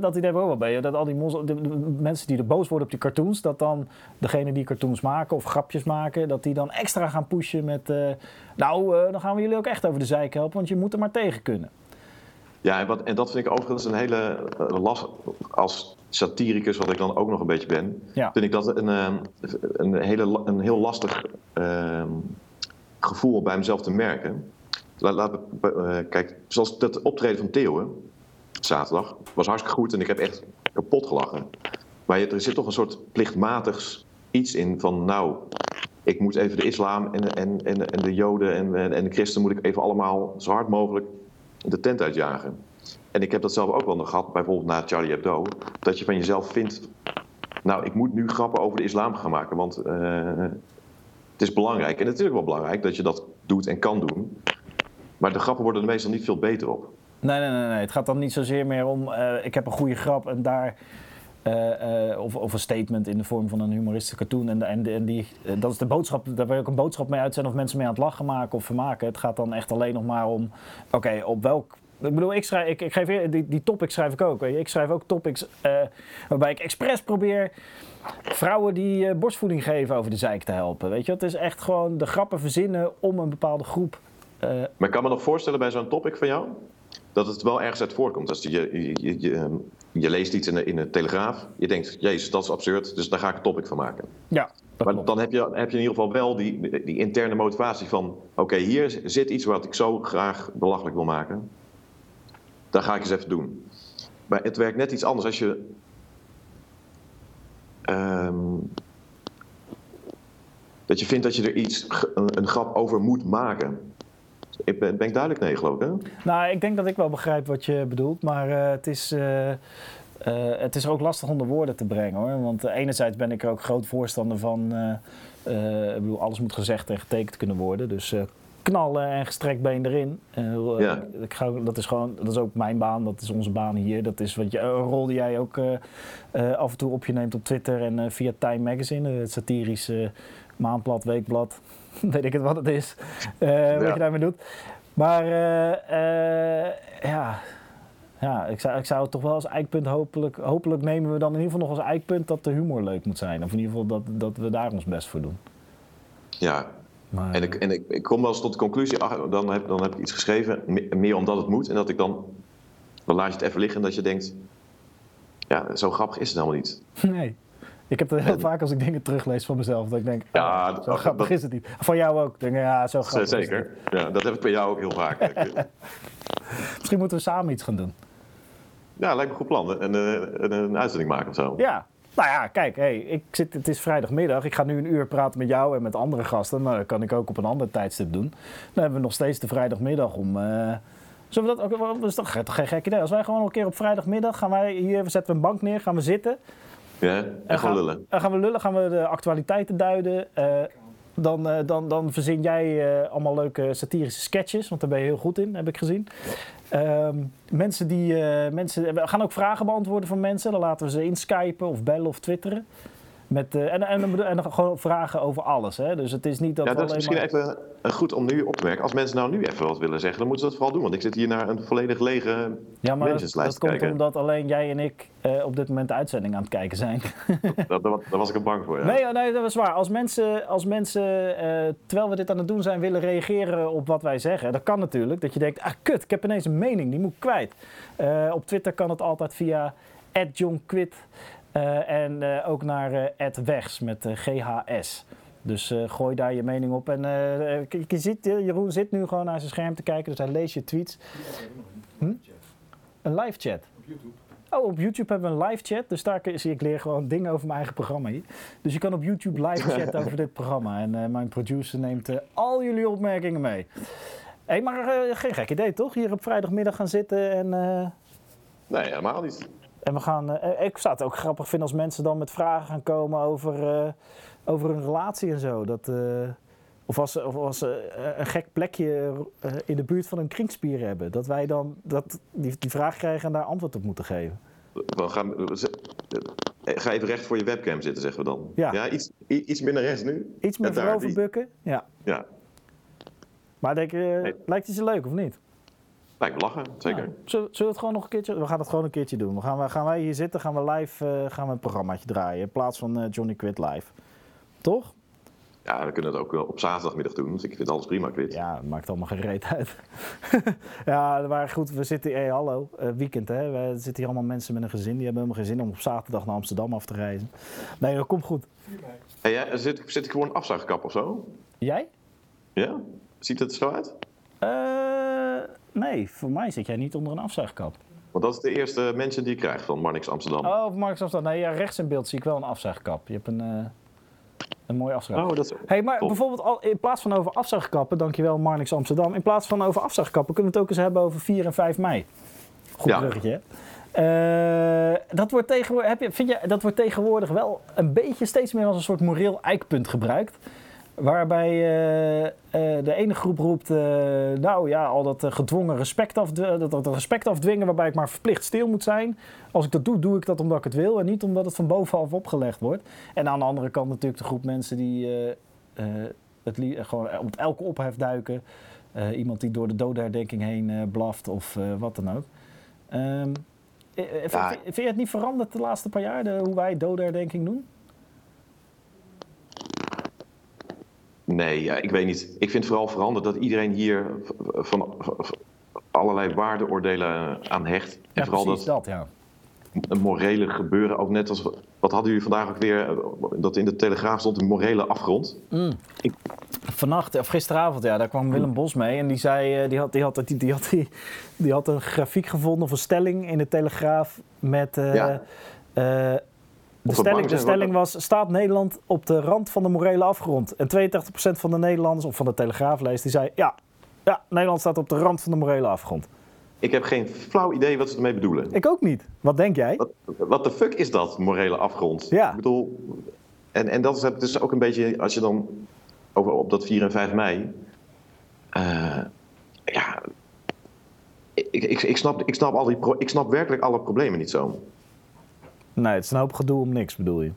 dat idee heb ik ook wel bij. Dat al die, mos- de, de mensen die er boos worden op die cartoons, dat dan degene die cartoons maken of grapjes maken, dat die dan extra gaan pushen met. eh, nou, eh, dan gaan we jullie ook echt over de zijk helpen, want je moet er maar tegen kunnen. Ja, en, wat, en dat vind ik overigens een hele eh, last. Als satiricus, wat ik dan ook nog een beetje ben, Ja. vind ik dat een, eh, een, hele, een heel lastig eh, gevoel bij mezelf te merken. Laat, laat, kijk, zoals dat optreden van Theo, zaterdag, was hartstikke goed en ik heb echt kapot gelachen. Maar er zit toch een soort plichtmatigs iets in van, nou, ik moet even de islam en, en, en, en de joden en, en de christen moet ik even allemaal zo hard mogelijk de tent uitjagen. En ik heb dat zelf ook wel nog gehad, bijvoorbeeld na Charlie Hebdo, dat je van jezelf vindt, nou, ik moet nu grappen over de islam gaan maken, want eh, het is belangrijk. En het is ook wel belangrijk dat je dat doet en kan doen. Maar de grappen worden er meestal niet veel beter op. Nee, nee, nee, nee. Het gaat dan niet zozeer meer om. eh, ik heb een goede grap en daar. eh, eh, of, of een statement in de vorm van een humoristische cartoon. En, en, die, dat is de boodschap. Daar wil je ook een boodschap mee uitzenden of mensen mee aan het lachen maken of vermaken. Het gaat dan echt alleen nog maar om. Oké, op welk. Ik bedoel, ik schrijf, ik, ik geef die, die topics schrijf ik ook. Ik schrijf ook topics waarbij ik expres probeer vrouwen die borstvoeding geven over de zeik te helpen. Weet je, het is echt gewoon de grappen verzinnen om een bepaalde groep. Maar ik kan me nog voorstellen bij zo'n topic van jou, dat het wel ergens uit voortkomt. Als je, je, je, je, ehm, je leest iets in de, in de Telegraaf, je denkt, jezus, dat is absurd, dus daar ga ik een topic van maken. ja, Maar klopt. dan heb je, heb je in ieder geval wel die, die interne motivatie van... oké, hier zit iets wat ik zo graag belachelijk wil maken. Dat ga ik eens even doen. Maar het werkt net iets anders als je... ehm, dat je vindt dat je er iets, een grap over moet maken. Ik ben, ben ik duidelijk nee, geloof ik, hè? Nou, ik denk dat ik wel begrijp wat je bedoelt, maar eh, het, is, eh, eh, het is ook lastig onder woorden te brengen hoor. Want enerzijds ben ik er ook groot voorstander van, ik bedoel, alles moet gezegd en getekend kunnen worden. Dus knallen en gestrekt been erin. Ja. ik, ga, dat is gewoon, dat is ook mijn baan, dat is onze baan hier. Dat is wat je, een rol die jij ook af en toe op je neemt op Twitter en via Time Magazine, het satirische maandblad, weekblad. Weet ik het wat het is, eh, wat je daarmee doet. Maar eh, eh, ja, ja ik, zou, ik zou het toch wel als eikpunt hopelijk... Hopelijk nemen we dan in ieder geval nog als eikpunt dat de humor leuk moet zijn. Of in ieder geval dat, dat we daar ons best voor doen. Ja, Maar, En ik, en ik, ik kom wel eens tot de conclusie, ach, dan, heb, dan heb ik iets geschreven, me- meer omdat het moet. En dat ik dan, dan laat je het even liggen en dat je denkt, ja, zo grappig is het helemaal niet. Nee. Ik heb het heel vaak als ik dingen teruglees van mezelf. Dat ik denk, Ja, oh, zo dat- grappig dat- is het niet. Van jou ook. Denk, ja, zo grappig Zeker, ja, dat heb ik bij jou ook heel vaak. Misschien moeten we samen iets gaan doen. ja, lijkt me een goed plan. En een, een uitzending maken of zo. Ja. Nou ja, kijk, hey, ik zit, het is vrijdagmiddag. Ik ga nu een uur praten met jou en met andere gasten. Maar dat kan ik ook op een ander tijdstip doen. Dan hebben we nog steeds de vrijdagmiddag om... eh, Zullen we dat ook... Dat is toch, toch geen gek idee. Als wij gewoon een keer op vrijdagmiddag gaan wij hier... We zetten een bank neer, gaan we zitten. Ja, en gaan, lullen. En gaan we lullen, gaan we de actualiteiten duiden. Eh, dan, eh, dan, dan verzin jij eh, allemaal leuke satirische sketches, want daar ben je heel goed in, heb ik gezien. Ehm, mensen die, mensen, we gaan ook vragen beantwoorden van mensen. Dan laten we ze inskypen of bellen of twitteren. Met, eh, en, en, en gewoon vragen over alles. Hè? Dus het is niet dat Ja, dat is misschien maar... even goed om nu op te merken. Als mensen nou nu even wat willen zeggen, dan moeten ze dat vooral doen. Want ik zit hier naar een volledig lege Ja, maar dat, dat komt omdat alleen jij en ik eh, op dit moment de uitzending aan het kijken zijn. Daar, daar, was ik er bang voor. Ja. Nee, oh, nee, dat is waar. Als mensen, als mensen eh, terwijl we dit aan het doen zijn, willen reageren op wat wij zeggen, dat kan natuurlijk. Dat je denkt, ah kut, ik heb ineens een mening, die moet ik kwijt. Op Twitter kan het altijd via eh, en eh, ook naar eh @wegs met eh, GHS. Dus eh, gooi daar je mening op. En eh, je, ziet, eh, Jeroen zit nu gewoon naar zijn scherm te kijken, dus hij leest je tweets. Hm? Een live chat. Oh, op YouTube hebben we een live chat. Dus daar zie ik leer gewoon dingen over mijn eigen programma hier. Dus je kan op YouTube live chatten over dit programma. En eh, mijn producer neemt eh, al jullie opmerkingen mee. Hé, maar eh, geen gek idee toch? Hier op vrijdagmiddag gaan zitten en, eh, Nee, helemaal niet. En we gaan... eh, ik zou het ook grappig vinden als mensen dan met vragen gaan komen over, eh, over een relatie en zo. Dat, eh, of als, ze- of als ze eh, een gek plekje eh, in de buurt van een kringspier hebben. Dat wij dan dat, die, die vraag krijgen en daar antwoord op moeten geven. We gaan, eh, ga even recht voor je webcam zitten, zeggen we dan. Ja. iets, i- iets minder rechts nu. Iets meer voorover die- bukken. Ja. Ja, Maar denk, Nee. lijkt het je leuk of niet? Lijkt me lachen, zeker. Ja. Zullen, we het gewoon nog een keertje? We gaan het gewoon een keertje doen. We gaan, we- gaan wij hier zitten, gaan we live eh, gaan we een programmaatje draaien. In plaats van eh, Johnny Quit live. Toch? Ja, we kunnen het ook wel op zaterdagmiddag doen. Dus ik vind alles prima, Quit. Ja, dat maakt allemaal geen reet uit. ja, maar goed, we zitten... Hey, hallo, eh, weekend hè. We zitten hier allemaal mensen met een gezin. Die hebben helemaal geen zin om op zaterdag naar Amsterdam af te reizen. Nee, dat komt goed. Hey, ja, zit, zit ik gewoon een afzuigkap of zo? Jij? Ja? Ziet het er zo uit? Eh, nee, voor mij zit jij niet onder een afzuigkap. Want dat is de eerste mensen die ik krijg van Marnix Amsterdam. Oh, Marcus Afstand. Nee, ja, rechts in beeld zie ik wel een afzuigkap. Je hebt een, eh een mooi afzuigkap. Oh, dat is... Hey, maar Top. bijvoorbeeld al, in plaats van over afzuigkappen, dankjewel Marnix Amsterdam. In plaats van over afzuigkappen kunnen we het ook eens hebben over 4 en 5 mei. Goed Ja. bruggetje, hè? Eh, dat, wordt tegenwoordig, heb je, vind je, dat wordt tegenwoordig wel een beetje steeds meer als een soort moreel eikpunt gebruikt. Waarbij eh, eh, de ene groep roept, eh, nou ja, al dat gedwongen respect, afdwingen, dat, dat respect afdwingen waarbij ik maar verplicht stil moet zijn. Als ik dat doe, doe ik dat omdat ik het wil en niet omdat het van bovenaf opgelegd wordt. En aan de andere kant natuurlijk de groep mensen die het gewoon op elke ophef duiken. Iemand die door de dodenherdenking heen blaft of wat dan ook. Eh, vind, Ja. vind- vind je het niet veranderd de laatste paar jaar, de, hoe wij dodenherdenking doen? Nee, ja, ik weet niet. Ik vind vooral veranderd dat iedereen hier van, allerlei waardeoordelen aan hecht. En vooral precies dat, dat, ja. een morele gebeuren, ook net als... Wat hadden jullie vandaag ook weer? eh, Dat in de Telegraaf stond een morele afgrond. Vannacht, of gisteravond, ja, daar kwam Willem Bos mee. En die zei, eh, die had, die had, die, die had, die, die had een grafiek gevonden of een stelling in de Telegraaf met... eh, Ja. eh, de, stelling, de stelling was, staat Nederland op de rand van de morele afgrond? En 82% van de Nederlanders, of van de Telegraaf leest, die zei, ja, Ja, Nederland staat op de rand van de morele afgrond. Ik heb geen flauw idee wat ze ermee bedoelen. Ik ook niet. Wat denk jij? Wat, de fuck is dat, morele afgrond? Ja. Ik bedoel, en, en dat is dus ook een beetje, als je dan over, op dat 4 en 5 mei. eh, ja. Ik, ik, ik, snap, ik, snap al die pro- ik snap werkelijk alle problemen niet zo. Nee, het is een hoop gedoe om niks, bedoel je?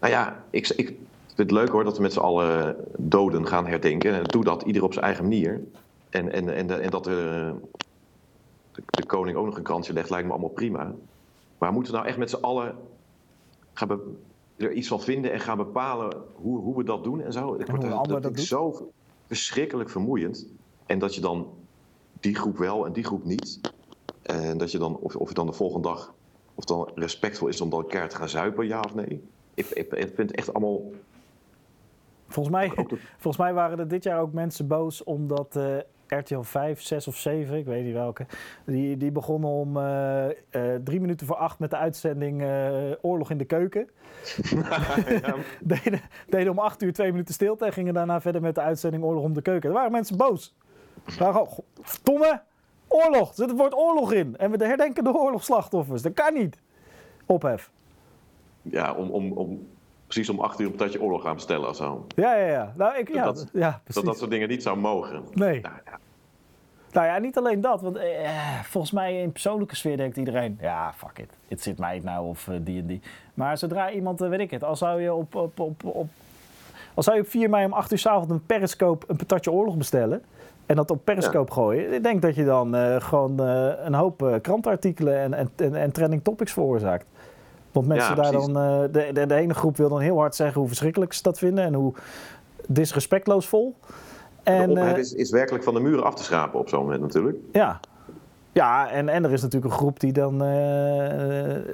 Nou ja, ik, ik vind het leuk hoor dat we met z'n allen doden gaan herdenken. En doe dat ieder op zijn eigen manier. En, en, en, dat de, de, de koning ook nog een krantje legt, lijkt me allemaal prima. Maar moeten we nou echt met z'n allen gaan be- er iets van vinden en gaan bepalen hoe, hoe we dat doen en zo? Ik dat ik doet? zo verschrikkelijk vermoeiend. En dat je dan die groep wel en die groep niet. En dat je dan, of, of je dan de volgende dag, of het dan respectvol is om dan elkaar te gaan zuipen, ja of nee. Ik, ik, ik vind het echt allemaal Volgens mij, de- volgens mij waren er dit jaar ook mensen boos omdat RTL 5, 6 of 7, ik weet niet welke, die, die begonnen om eh, eh, drie minuten voor acht met de uitzending eh, Oorlog in de Keuken. deden, deden om acht uur twee minuten stilte en gingen daarna verder met de uitzending Oorlog om de Keuken. Er waren mensen boos. Waren gewoon, verdomme, oorlog, er zit het woord oorlog in. En we herdenken de oorlogsslachtoffers. Dat kan niet. Ophef. ja, om, om, om precies om acht uur een patatje oorlog gaan bestellen of zo. Ja, ja, ja. Nou, ik, ja, Dat- ja Dat precies. dat soort dingen niet zou mogen. Nee. Nou, ja. Nou ja, niet alleen dat. Want eh, volgens mij in persoonlijke sfeer denkt iedereen... Ja, fuck it. Het zit mij nou of eh, die en die. Maar zodra iemand, eh, weet ik het... Al zou je op, op, op, op, al zou je op 4 mei om 8 uur 's avonds een periscope een patatje oorlog bestellen... en dat op periscope gooien... Ik denk dat je dan eh, gewoon eh, een hoop eh, krantenartikelen en, en, en, en trending topics veroorzaakt. Want mensen Ja, daar precies. dan... de, de, de ene groep wil dan heel hard zeggen hoe verschrikkelijk ze dat vinden... en hoe disrespectloos vol. De En, eh, is, is werkelijk van de muren af te schrapen op zo'n moment natuurlijk. ja. Ja, en, en er is natuurlijk een groep die dan,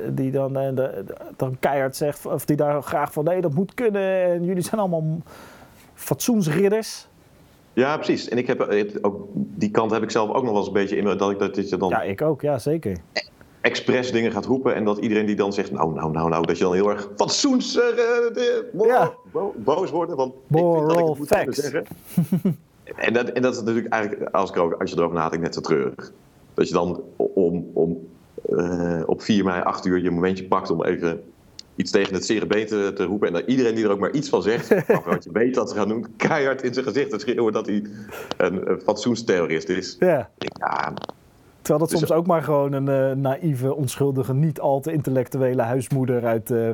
die dan, de- de- dan keihard zegt, of die daar graag van nee, dat moet kunnen. En jullie zijn allemaal fatsoensridders. Ja, precies. En ik heb, eh, het- ook, die kant heb ik zelf ook nog wel eens een beetje in dat, ik, dat je dan Ja, ik ook, ja, zeker. expres dingen gaat roepen en dat iedereen die dan zegt, nou, nou, nou, nou, dat je dan heel erg fatsoens de, bo- Ja. bo- boos worden. Want ik vind dat ik Moral het moet zeggen. en, dat, en dat is natuurlijk eigenlijk, als, ik ook, als je erover nadenkt, net zo treurig. Dat je dan om, om, eh, op 4 mei 8 uur je momentje pakt om even iets tegen het zere te, roepen. En dat iedereen die er ook maar iets van zegt, of wat je weet dat ze gaan doen, keihard in zijn gezicht te schreeuwen dat hij een, een fatsoensterrorist is. Ja. Ja, Terwijl dat Dus- soms ook maar gewoon een eh, naïeve, onschuldige, niet al te intellectuele huismoeder uit eh,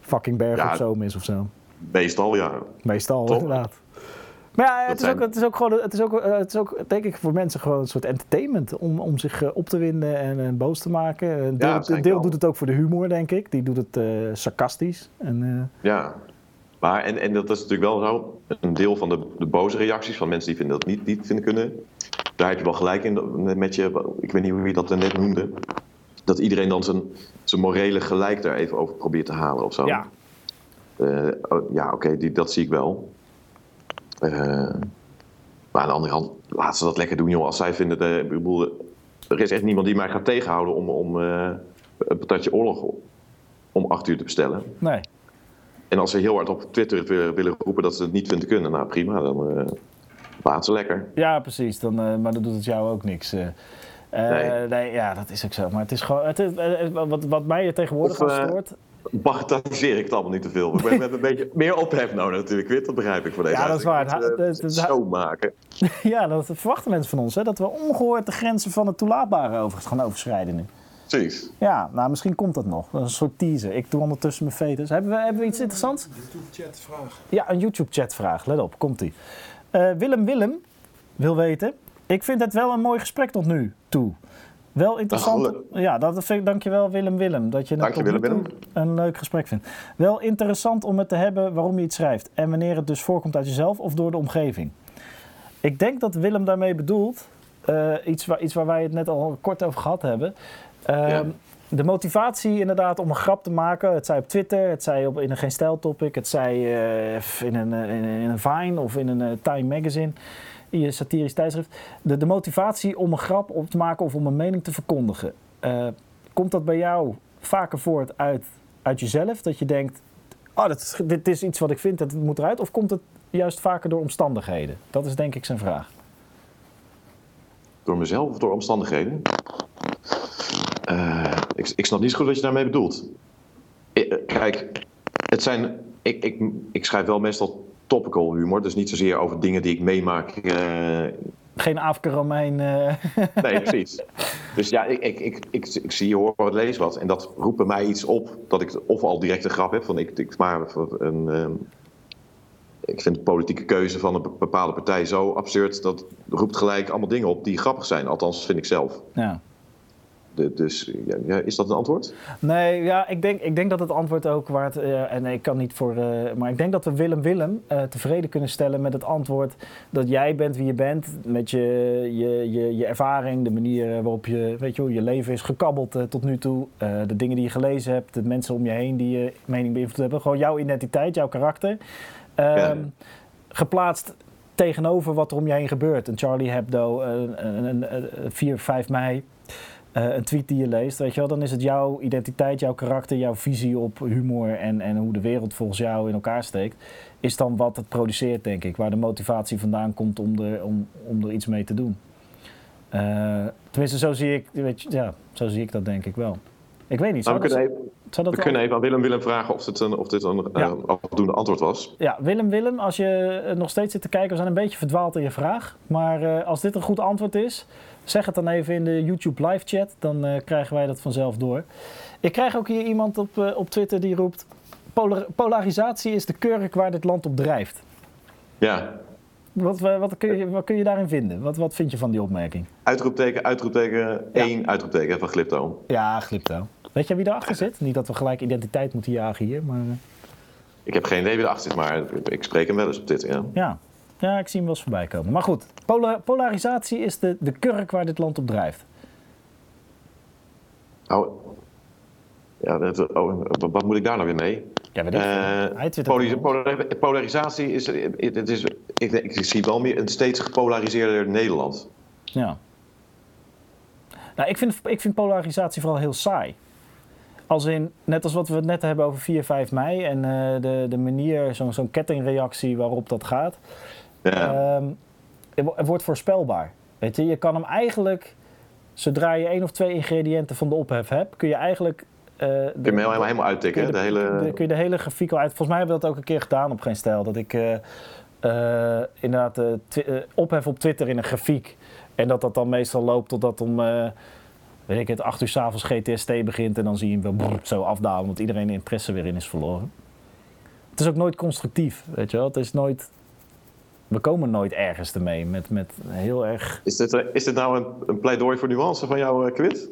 fucking Bergen Ja. op Zoom is of zo. meestal ja. Meestal, inderdaad. Maar ja, het is, zijn- ook, het is ook gewoon, het is ook, eh, het is ook, denk ik, voor mensen gewoon een soort entertainment. Om, om zich eh, op te winden en, en boos te maken. Een deel, een deel doet het ook voor de humor, denk ik. Die doet het eh, sarcastisch. En, eh, Ja, maar en, en dat is natuurlijk wel zo. Een deel van de, de boze reacties van mensen die vinden dat niet, niet vinden kunnen. Daar heb je wel gelijk in met je, ik weet niet hoe je dat net noemde. Dat iedereen dan zijn, zijn morele gelijk daar even over probeert te halen of zo. ja, Eh, oh, ja, oké, die dat zie ik wel. Eh, maar aan de andere hand, laten ze dat lekker doen, joh. Als zij vinden, de, ik bedoel, er is echt niemand die mij gaat tegenhouden om, om eh, een patatje oorlog om acht uur te bestellen. nee. En als ze heel hard op Twitter willen roepen dat ze het niet vinden kunnen, nou prima, dan eh laat ze lekker. Ja, precies. Dan, eh, maar dan doet het jou ook niks. eh. Eh, Nee. nee. ja, dat is ook zo. Maar het is gewoon. Het is, eh, eh, wat, wat mij er tegenwoordig Of, eh, stoort. Bagatelliseer ik het allemaal niet te veel. We hebben een beetje meer ophef nodig natuurlijk, Wit, dat begrijp ik voor deze Ja, dat is waar. uitzending. Het- het- het het- zo maken. Ja, dat verwachten mensen van ons. Hè, dat we ongehoord de grenzen van het toelaatbare over gaan overschrijden nu. Precies. Ja, nou misschien komt dat nog. Dat is een soort teaser. Ik doe ondertussen mijn fetus. Hebben we, hebben we iets interessants? YouTube-chat vraag. Ja, een YouTube-chat vraag. Let op, komt-ie. Eh, Willem Willem wil weten. Ik vind het wel een mooi gesprek tot nu toe. Wel interessant. Oh, ja, dat vind ik, dankjewel Willem Willem. Dat je het je, Willem een leuk gesprek vindt. Wel interessant om het te hebben waarom je het schrijft. En wanneer het dus voorkomt uit jezelf of door de omgeving. Ik denk dat Willem daarmee bedoelt. eh, iets, waar, iets waar wij het net al kort over gehad hebben. Ehm, Ja. De motivatie inderdaad om een grap te maken. Het zij op Twitter, het zij op, in een geen stijl topic. Het zij eh, in, een, eh, in, een- in een Vine of in een Time magazine. In je satirisch tijdschrift. De, de motivatie om een grap op te maken of om een mening te verkondigen. Eh, komt dat bij jou vaker voort uit, uit jezelf? Dat je denkt, oh, dat dit is iets wat ik vind, dat moet eruit. Of komt het juist vaker door omstandigheden? Dat is denk ik zijn vraag. door mezelf of door omstandigheden? Eh, ik, ik snap niet zo goed wat je daarmee bedoelt. Eh, Kijk, het zijn, ik, ik, ik schrijf wel meestal topical humor, dus niet zozeer over dingen die ik meemaak. eh, Geen Afke Romein. eh, nee, precies. Dus ja, ik, ik, ik, ik, ik zie, hoor wat, lees wat. En dat roept bij mij iets op dat ik of al direct een grap heb van ik, ik maar een. ehm, ik vind de politieke keuze van een bepaalde partij zo absurd. Dat roept gelijk allemaal dingen op die grappig zijn. Althans, vind ik zelf. ja. De- dus ja, ja, is dat een antwoord? Nee, ja, ik denk, ik denk dat het antwoord ook waard. eh, en ik kan niet voor. eh, maar ik denk dat we Willem Willem eh, tevreden kunnen stellen met het antwoord dat jij bent wie je bent. Met je, je, je, je ervaring, de manier waarop je, weet je, je leven is gekabbeld tot nu toe. de dingen die je gelezen hebt, de mensen om je heen die je mening beïnvloed hebben. Gewoon jouw identiteit, jouw karakter. Ehm, Ja. Geplaatst tegenover wat er om je heen gebeurt. Een Charlie Hebdo, een, een, een, een 4, 5 mei eh, een tweet die je leest, weet je wel, dan is het jouw identiteit, jouw karakter, jouw visie op humor en, en hoe de wereld volgens jou in elkaar steekt, is dan wat het produceert, denk ik. Waar de motivatie vandaan komt om er, om, om er iets mee te doen. Eh, tenminste, zo zie, ik, weet je, ja, zo zie ik dat denk ik wel. Ik weet niet, Nou, we dat, kunnen even, we wel- kunnen even aan Willem Willem vragen of dit een, of dit een Ja. eh, afdoende antwoord was. Ja, Willem Willem, als je nog steeds zit te kijken, we zijn een beetje verdwaald in je vraag. Maar als dit een goed antwoord is, zeg het dan even in de YouTube live chat. Dan eh, krijgen wij dat vanzelf door. Ik krijg ook hier iemand op, eh, op Twitter die roept... "Polar- polarisatie is de kurk waar dit land op drijft. Ja, Wat, wat, kun, je, wat kun je daarin vinden? Wat, wat vind je van die opmerking? uitroepteken, uitroepteken, één uitroepteken van Glipto. Ja, glipto. Weet je wie daarachter zit? Niet dat we gelijk identiteit moeten jagen hier, maar... eh, Ik heb geen idee wie erachter zit, maar ik spreek hem wel eens op dit. Ja. Ja, ja ik zie hem wel eens voorbij komen. Maar goed, pola- polarisatie is de, de kurk waar dit land op drijft. Oh, ja, dat- oh, wat moet ik daar nou weer mee? Ja, weet ik Hij polar- polarisatie is, het is ik, ik zie wel meer een steeds gepolariseerder Nederland. Ja. Nou, ik vind, ik vind polarisatie vooral heel saai. Als in, net als wat we het net hebben over 4, 5 mei en eh, de, de manier, zo'n zo'n kettingreactie waarop dat gaat. Ja. Ehm, het wo- het wordt voorspelbaar. Weet je, je kan hem eigenlijk, zodra je één of twee ingrediënten van de ophef hebt, kun je eigenlijk. eh, de- kun je hem helemaal, helemaal uittikken, kun je de de, hele... de- kun je de hele grafiek al uit. Volgens mij hebben we dat ook een keer gedaan op geen stijl. Dat ik eh, eh, inderdaad ophef op Twitter in een grafiek. En dat dat dan meestal loopt totdat om, weet ik het, 8 uur s'avonds GTST begint. En dan zie je hem wel zo afdalen, omdat iedereen de interesse weer in is verloren. Het is ook nooit constructief, weet je wel. Het is nooit... We komen nooit ergens ermee met, met heel erg... Is dit, eh, is dit nou een, een pleidooi voor nuance van jouw eh, quid?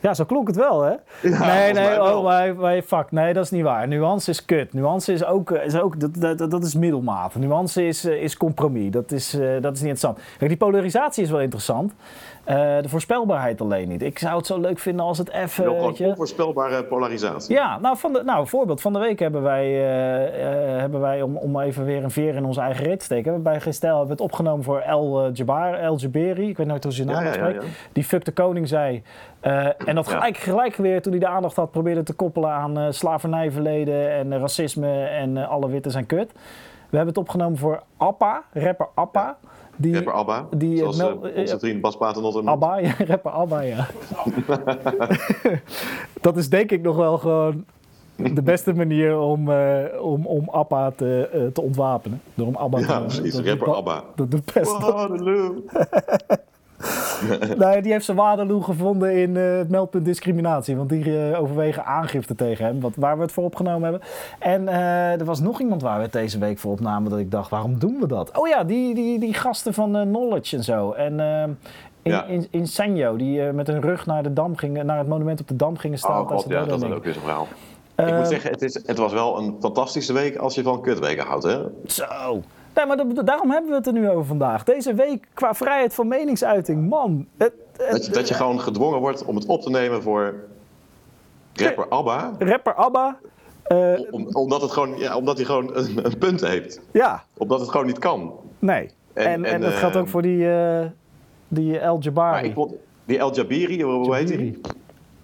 Ja, zo klonk het wel, hè? nee, nee, oh, wij, wij, fuck. Nee, dat is niet waar. Nuance is kut. Nuance is ook, eh, is ook dat, dat, dat is middelmaat. Nuance is, eh, is compromis. Dat is, eh, dat is niet interessant. Kijk, die polarisatie is wel interessant. Eh, de voorspelbaarheid alleen niet. Ik zou het zo leuk vinden als het even, gewoon je... onvoorspelbare polarisatie. Ja, nou, van de, nou, voorbeeld. Van de week hebben wij, eh, eh, hebben wij om, om even weer een veer in onze eigen reet te steken, bij Gestel hebben we het opgenomen voor El Jabbar, El Jaberi. Ik weet nooit hoe ze naam Ja. Die fuck de koning zei. En dat gelijk, gelijk weer, toen hij de aandacht had, probeerde te koppelen aan slavernijverleden en racisme en alle witte zijn kut. We hebben het opgenomen voor Appa, rapper Appa. Die, Rapper Abba, die, zoals eh, eh, mel- onze vriend Bas Paternotte. Abba, ja, rapper Abba, ja. dat is denk ik nog wel gewoon de beste manier om, om, om Abba te, te ontwapenen. Door hem Abba te Ja, noemen. precies, Dat rapper Abba. Dat doet best. Nee, die heeft zijn Waterloo gevonden in eh, het meldpunt discriminatie. Want die eh, overwegen aangifte tegen hem, wat, waar we het voor opgenomen hebben. En eh, er was nog iemand waar we het deze week voor opnamen dat ik dacht, waarom doen we dat? Oh ja, die, die, die gasten van Knowledge en zo. En in, Ja. in, in Sanjo, die met hun rug naar, de dam gingen, naar het monument op de Dam gingen staan. Oh god, ja, dat is ook weer zo'n verhaal. ik moet zeggen, het, is, het was wel een fantastische week als je van kutweken houdt, hè? Zo. Nee, maar dat- daarom hebben we het er nu over vandaag. Deze week qua vrijheid van meningsuiting, man. Het, het- Dat je, dat je gewoon gedwongen wordt om het op te nemen voor rapper Abba. rapper Abba. eh, Om, omdat, het gewoon, ja, omdat hij gewoon een, een punt heeft. ja, Omdat het gewoon niet kan. nee. En, En- en, en, dat geldt eh, ook voor die, eh die El Jabari. ik vond, die El Jabiri, hoe, heet hij?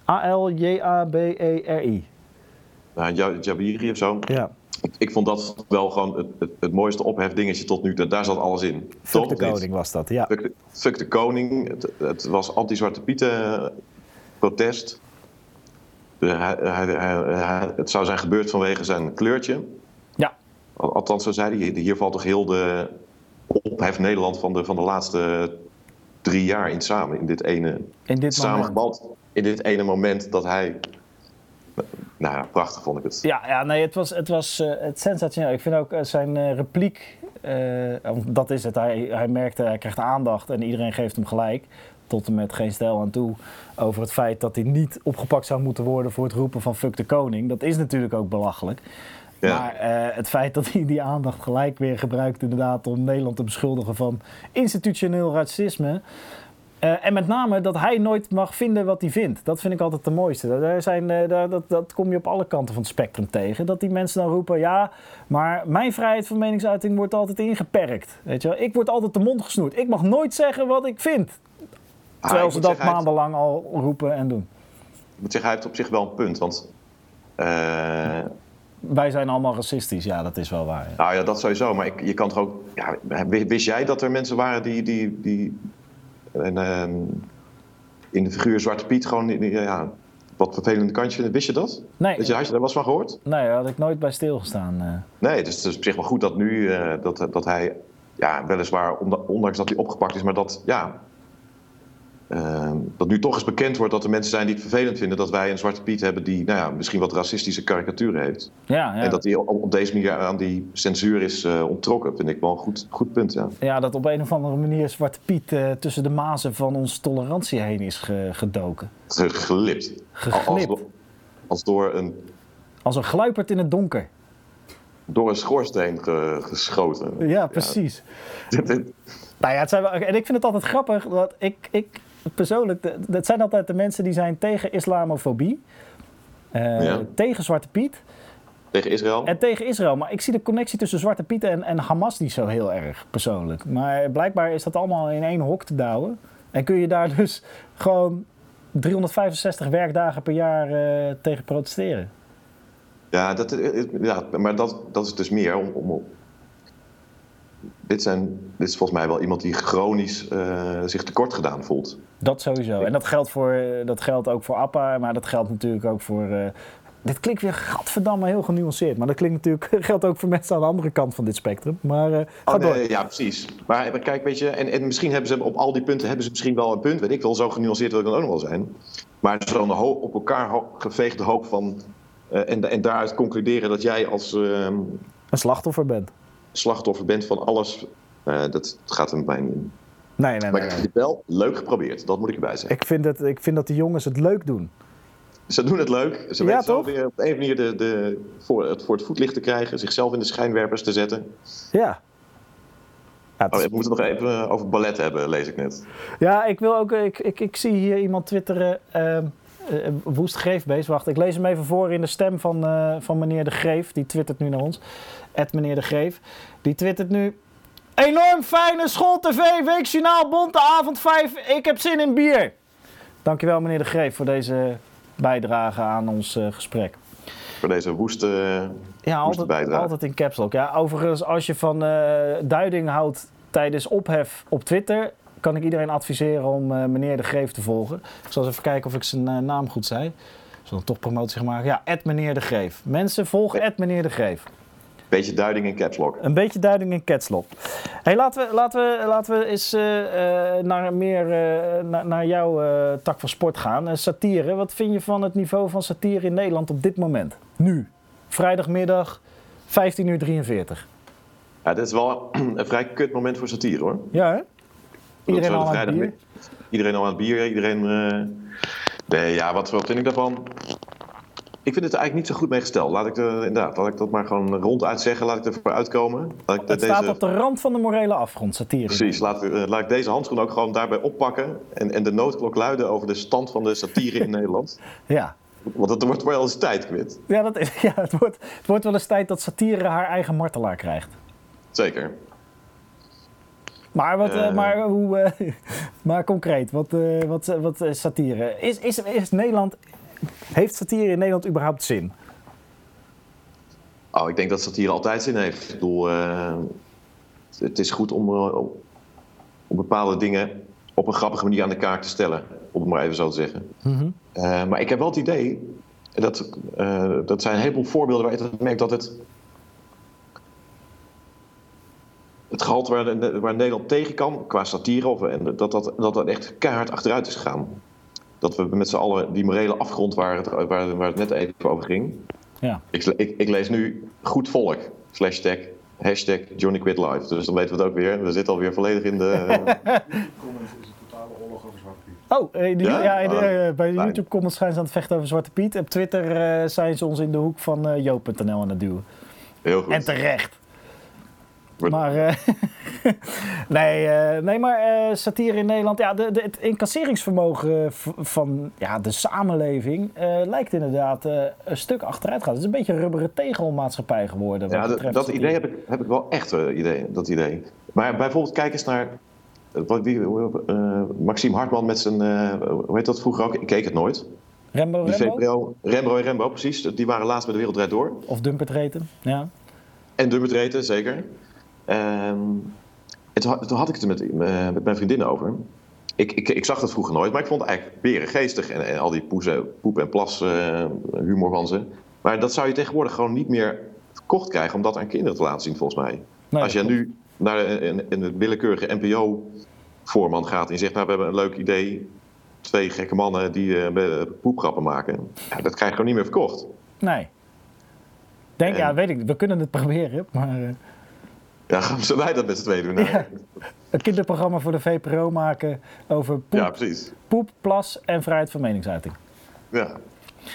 A-L-J-A-B-E-R-I. Nou, Ja- Jabiri of zo. Ja. Ik, ik vond dat wel gewoon het, het, het mooiste ophefdingetje tot nu toe. Daar zat alles in. Fuck de niet? koning was dat, ja. Fuck de, fuck de koning. Het, het was anti-Zwarte Pieten eh, protest. De- hij, hij, hij- hij- het zou zijn gebeurd vanwege zijn kleurtje. Ja, Al- Althans, zo zei hij. Hier valt toch heel de ophef Nederland van de, van de laatste drie jaar in samen. In dit ene, in dit moment. In dit ene moment dat hij... Nou ja, prachtig vond ik het. Ja, ja nee, het was, het was eh, het sensationeel. Ik vind ook eh, zijn eh, repliek, want dat is het. Hij, hij merkte, hij krijgt aandacht en iedereen geeft hem gelijk. Tot en met geen stijl aan toe. Over het feit dat hij niet opgepakt zou moeten worden voor het roepen van fuck de koning. Dat is natuurlijk ook belachelijk. Ja. Maar het feit dat hij die aandacht gelijk weer gebruikt inderdaad om Nederland te beschuldigen van institutioneel racisme. Eh, en met name dat hij nooit mag vinden wat hij vindt. Dat vind ik altijd de mooiste. Daar zijn, eh, daar, dat, dat kom je op alle kanten van het spectrum tegen. Dat die mensen dan roepen, ja, maar mijn vrijheid van meningsuiting wordt altijd ingeperkt. Weet je wel? Ik word altijd de mond gesnoerd. Ik mag nooit zeggen wat ik vind. Ah, Terwijl ze dat maandenlang al roepen en doen. Ik moet zeggen, hij heeft op zich wel een punt. Want eh, Wij zijn allemaal racistisch, ja, dat is wel waar. ja. Nou ja, dat sowieso. Maar ik, je kan toch ook. Ja, wist jij dat er mensen waren die. die, die en, ehm, in de figuur Zwarte Piet gewoon. Ja, wat vervelende kantje? Wist je dat? Nee, Weet je, had je daar was van gehoord? nee, daar had ik nooit bij stilgestaan. eh. Nee, dus het is op zich wel goed dat nu. eh, dat, dat hij. Ja, weliswaar, onda- ondanks dat hij opgepakt is, maar dat. Ja. Ehm, dat nu toch eens bekend wordt dat er mensen zijn die het vervelend vinden dat wij een Zwarte Piet hebben die nou ja, misschien wat racistische karikaturen heeft. Ja, ja. En dat hij op, deze manier aan die censuur is eh, onttrokken, vind ik wel een goed, goed punt. Ja. Ja, dat op een of andere manier Zwarte Piet eh, tussen de mazen van onze tolerantie heen is ge- gedoken. Geglipt. Geglipt. Als, door- als door een, Als een gluiperd in het donker. door een schoorsteen ge- geschoten. Ja, precies. Nou ja, het zijn wel, en ik vind het altijd grappig dat ik, ik persoonlijk, dat zijn altijd de mensen die zijn tegen islamofobie, eh, Ja. tegen Zwarte Piet tegen Israël. en tegen Israël. Maar ik zie de connectie tussen Zwarte Piet en, en Hamas niet zo heel erg persoonlijk. Maar blijkbaar is dat allemaal in één hok te douwen. En kun je daar dus gewoon 365 werkdagen per jaar eh, tegen protesteren. Ja, dat, ja maar dat, dat is dus meer om. om dit, zijn, dit is volgens mij wel iemand die chronisch eh, zich tekort gedaan voelt. Dat sowieso. En dat geldt, voor, eh, dat geldt ook voor Appa, maar dat geldt natuurlijk ook voor. eh, dit klinkt weer gadverdamme heel genuanceerd. Maar dat klinkt natuurlijk, geldt ook voor mensen aan de andere kant van dit spectrum. Maar ga Oh, door. nee, ja, precies. Maar, kijk, weet je, en, en misschien hebben ze op al die punten hebben ze misschien wel een punt, weet ik wel, zo genuanceerd wil ik dan ook nog wel zijn. Maar zo'n op elkaar ho- geveegde hoop van. en, en daaruit concluderen dat jij als ehm, Een slachtoffer bent. Slachtoffer bent van alles, eh, dat gaat er bij niet in. Nee, nee, Maar nee. ik nee. heb het wel leuk geprobeerd, dat moet ik erbij zeggen. Ik vind, het, ik vind dat de jongens het leuk doen. Ze doen het leuk. Ze Ja, weten weer op een manier de, de, voor, het voor het voetlicht te krijgen, zichzelf in de schijnwerpers te zetten. Ja. Oh, we moeten het nog even eh, over ballet hebben, lees ik net. Ja, ik wil ook. Ik, ik, ik zie hier iemand twitteren. ehm eh, Woest Greefbeest. Wacht, ik lees hem even voor in de stem van, eh, van meneer De Greef. Die twittert nu naar ons. Ed meneer De Greef. Die twittert nu. Enorm fijne school-tv, weekjournaal, bonte avond 5. Ik heb zin in bier. Dankjewel meneer De Greef voor deze bijdrage aan ons eh, gesprek. Voor deze woeste. Ja, Moest altijd, bijdragen. altijd in caps lock. Ja, overigens, als je van duiding houdt tijdens ophef op Twitter, kan ik iedereen adviseren om eh, meneer De Greef te volgen. Ik zal eens even kijken of ik zijn eh, naam goed zei. Zullen toch promotie gaan maken? Ja, Ed meneer De Greef. Mensen, volgen Ed meneer De Greef. Beetje duiding in caps lock. Een beetje duiding in catslop. Hey, laten, we, laten, we, laten we eens eh, naar, meer, naar, naar jouw tak van sport gaan. Satire. Wat vind je van het niveau van satire in Nederland op dit moment? Nu. Vrijdagmiddag, 15 uur 43. Ja, dit is wel een vrij kut moment voor satire hoor. Ja, hè? Iedereen al aan het bier? Iedereen al aan het bier. Iedereen. eh, Nee, ja, wat, wat vind ik daarvan? Ik vind het er eigenlijk niet zo goed mee gesteld. Laat ik, de, inderdaad, laat ik dat maar gewoon ronduit zeggen. Laat ik ervoor uitkomen. Laat ik Het deze, staat op de rand van de morele afgrond, satire. Precies, laat, eh, laat ik deze handschoen ook gewoon daarbij oppakken. En, en de noodklok luiden over de stand van de satire in Nederland. Ja. Want het wordt wel eens tijd, Quint. Ja, dat is, ja het, wordt, het wordt wel eens tijd dat satire haar eigen martelaar krijgt. Zeker. Maar, wat, eh, Eh. maar, hoe, eh, maar concreet, wat, wat, wat satire? Is, is, is Nederland, heeft satire in Nederland überhaupt zin? Oh, ik denk dat satire altijd zin heeft. Ik bedoel, het is goed om, om bepaalde dingen op een grappige manier aan de kaak te stellen. Om het maar even zo te zeggen. Eh, maar ik heb wel het idee, dat, dat zijn een heleboel voorbeelden waar je merkt dat het... Het gehalte waar, waar Nederland tegen kan, qua satire, of, en dat, dat, dat dat echt keihard achteruit is gegaan. Dat we met z'n allen die morele afgrond waar het, waar, waar het net even over ging. Ja. Ik, ik, ik lees nu goed volk. Slash tag, hashtag Johnny Quit Live. Dus dan weten we het ook weer. We zitten alweer volledig in de... comments is een totale oorlog over Zwarte Piet. Oh, eh, ja? Ja? in de- Oh, eh, bij de. YouTube comments zijn ze aan het vechten over Zwarte Piet. Op Twitter eh, zijn ze ons in de hoek van eh joop.nl aan het duwen. Heel goed. En terecht. Maar, eh, nee, eh, nee, maar eh, satire in Nederland, ja, de, de, het incasseringsvermogen van ja, de samenleving lijkt inderdaad een stuk achteruit te gaan. Het is een beetje een rubberen tegelmaatschappij geworden. wat Ja, dat, satire. idee heb ik, heb ik wel echt, idee, dat idee. Maar bijvoorbeeld kijk eens naar... Wat, eh, Maxime Hartman met zijn... hoe heet dat vroeger ook? Ik keek het nooit. Rembo, Die Rembo? Rembo en Rembo, precies. Die waren laatst bij de Wereld Draait Door. Of Dumpert Reten, ja. En Dummertreten, zeker. Ehm, en toen, had- toen had ik het er met, eh, met mijn vriendin over. Ik, ik, ik zag dat vroeger nooit, maar ik vond het eigenlijk beren geestig. En, en al die poezen, poep en plas eh, humor van ze. Maar dat zou je tegenwoordig gewoon niet meer verkocht krijgen om dat aan kinderen te laten zien, volgens mij. Nee, Als je nu naar een, willekeurige NPO-voorman gaat en zegt, nou, we hebben een leuk idee. Twee gekke mannen die eh, poepgrappen maken. Ja, dat krijg je gewoon niet meer verkocht. Nee. Denk, En- ja, weet ik. We kunnen het proberen, maar... Ja, zullen wij dat met z'n tweeën doen? Nou, Ja. een kinderprogramma voor de VPRO maken over poep, ja precies. poep, plas en vrijheid van meningsuiting. Ja.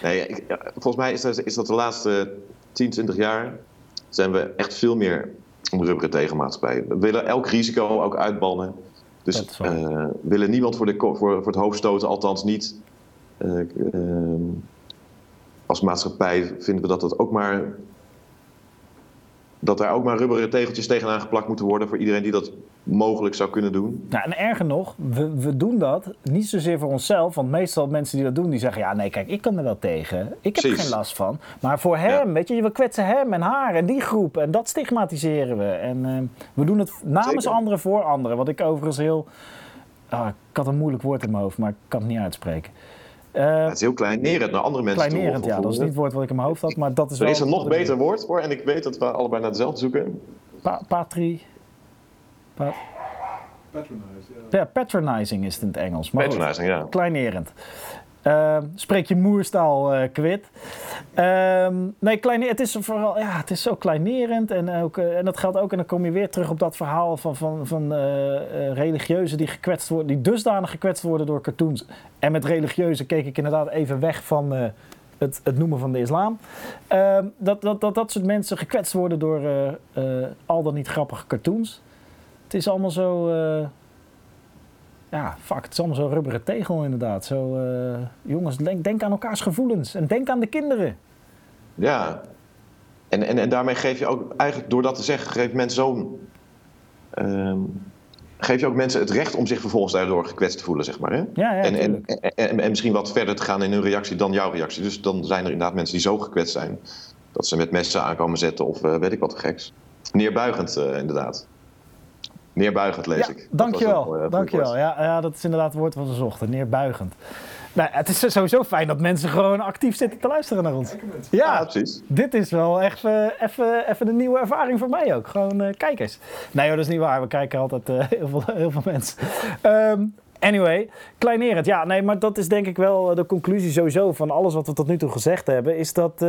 Nee, ik- ja, volgens mij is dat, is dat de laatste 10, 20 jaar zijn we echt veel meer rubberen tegenmaatschappij. We willen elk risico ook uitbannen. Dus waar. eh, we willen niemand voor, de, voor, voor het hoofd stoten, althans niet. eh, ehm, als maatschappij vinden we dat dat ook maar. Dat daar ook maar rubberen tegeltjes tegenaan geplakt moeten worden voor iedereen die dat mogelijk zou kunnen doen. Nou, en erger nog, we, we doen dat niet zozeer voor onszelf. Want meestal mensen die dat doen, die zeggen... Ja, nee, kijk, ik kan er wel tegen. Ik heb er geen last van. Maar voor hem, Ja. weet je, we kwetsen hem en haar en die groep. En dat stigmatiseren we. En eh, we doen het namens Zeker. anderen voor anderen. Wat ik overigens heel... Ah, ik had een moeilijk woord in mijn hoofd, maar ik kan het niet uitspreken. Eh het is heel kleinerend naar andere mensen toe. kleinerend, ja. Dat is niet het woord wat ik in mijn hoofd had, maar dat is Er wel... is een nog beter woord voor en ik weet dat we allebei naar hetzelfde zoeken. Pa- patri... Pa- Patronize, ja. ja, patronizing is het in het Engels. Maar goed. Patronizing, ja. Kleinerend. Ehm, spreek je moerstaal eh kwit. Ehm, nee, kleine, het is vooral, ja, het is zo kleinerend. En, ook, eh, en dat geldt ook, en dan kom je weer terug op dat verhaal van, van, van eh, religieuzen die gekwetst worden, die dusdanig gekwetst worden door cartoons. En met religieuzen keek ik inderdaad even weg van het, het noemen van de islam. Ehm, dat, dat, dat dat soort mensen gekwetst worden door al dan niet grappige cartoons. Het is allemaal zo. Ja, fuck, het is allemaal zo'n rubberen tegel inderdaad. Zo, eh, jongens, denk, denk aan elkaars gevoelens en denk aan de kinderen. Ja. En, en, en daarmee geef je ook, eigenlijk door dat te zeggen, geef mensen zo'n. ehm, geef je ook mensen het recht om zich vervolgens daardoor gekwetst te voelen, zeg maar. Hè? Ja, ja, en, en, tuurlijk. en, en, en misschien wat verder te gaan in hun reactie dan jouw reactie. Dus dan zijn er inderdaad mensen die zo gekwetst zijn dat ze met messen aankomen zetten of eh, weet ik wat geks. Neerbuigend, eh, inderdaad. Neerbuigend lees Ja, ik. Dankjewel. eh, dankjewel. Ja, ja, dat is inderdaad het woord wat we zochten. Neerbuigend. Nou, het is sowieso fijn dat mensen gewoon actief zitten te luisteren naar ons. Ja, precies. dit is wel echt eh, even even een nieuwe ervaring voor mij ook. Gewoon eh, kijkers. Nee hoor, dat is niet waar. We kijken altijd heel, veel, heel veel mensen. Ehm, anyway, kleinerend. Ja, nee, maar dat is denk ik wel de conclusie sowieso van alles wat we tot nu toe gezegd hebben. Is dat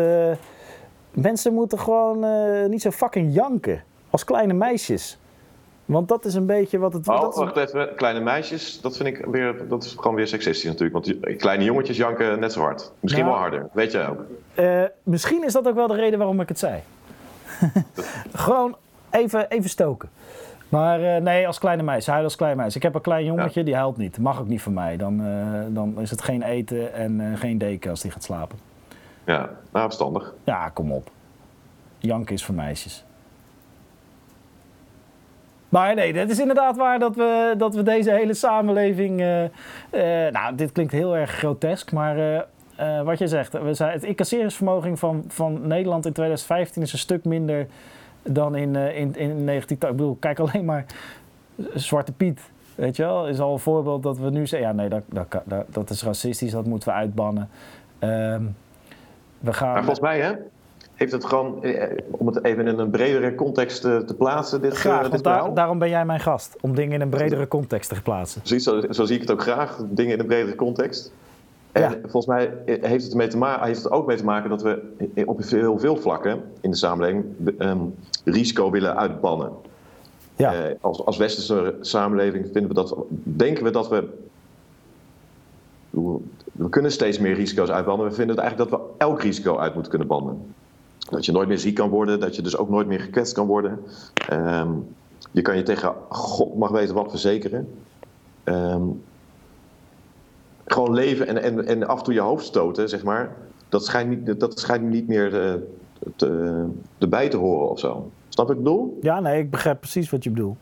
mensen moeten gewoon niet zo fucking janken. Als kleine meisjes. Want dat is een beetje wat het... Oh, dat is- wacht even. Kleine meisjes, dat vind ik weer, dat is gewoon weer seksistisch natuurlijk. Want die- kleine jongetjes janken net zo hard. Misschien Nou. wel harder, weet jij ook. Eh, misschien is dat ook wel de reden waarom ik het zei. Gewoon even, even stoken. Maar eh, nee, als kleine meisje, huilen als klein meisje. Ik heb een klein jongetje, die huilt niet. Mag ook niet van mij. Dan, eh, dan is het geen eten en geen deken als die gaat slapen. Ja, nou, verstandig. Ja, kom op. Janken is voor meisjes. Maar nee, het is inderdaad waar dat we, dat we deze hele samenleving... eh, eh, nou, dit klinkt heel erg grotesk, maar... eh, wat je zegt, we zijn, het incasseringsvermogen van, van Nederland in 2015 is een stuk minder dan in, in, in 19... Ik bedoel, kijk alleen maar Zwarte Piet. Weet je wel, is al een voorbeeld dat we nu zeggen, ja nee, dat, dat, dat, dat is racistisch, dat moeten we uitbannen. Ehm, we gaan... Maar volgens mij hè, heeft het gewoon, eh, om het even in een bredere context eh, te plaatsen, dit, Graag, dit want daar- verhaal. daarom ben jij mijn gast. Om dingen in een bredere context te plaatsen. Precies, zo, zo zie ik het ook graag, dingen in een bredere context. En Ja. volgens mij heeft het, ermee te ma- heeft het ook mee te maken dat we op heel veel vlakken in de samenleving ehm, risico willen uitbannen. Ja, als, als westerse samenleving vinden we dat, denken we dat we. We kunnen steeds meer risico's uitbannen. We vinden het eigenlijk dat we elk risico uit moeten kunnen bannen. Dat je nooit meer ziek kan worden, dat je dus ook nooit meer gekwetst kan worden. Ehm, je kan je tegen God mag weten wat verzekeren. Ehm, gewoon leven en, en, en af en toe je hoofd stoten, zeg maar. Dat schijnt niet, dat schijnt niet meer eh, te, erbij te horen of zo. Snap wat ik bedoel? ja nee, ik begrijp precies wat je bedoelt.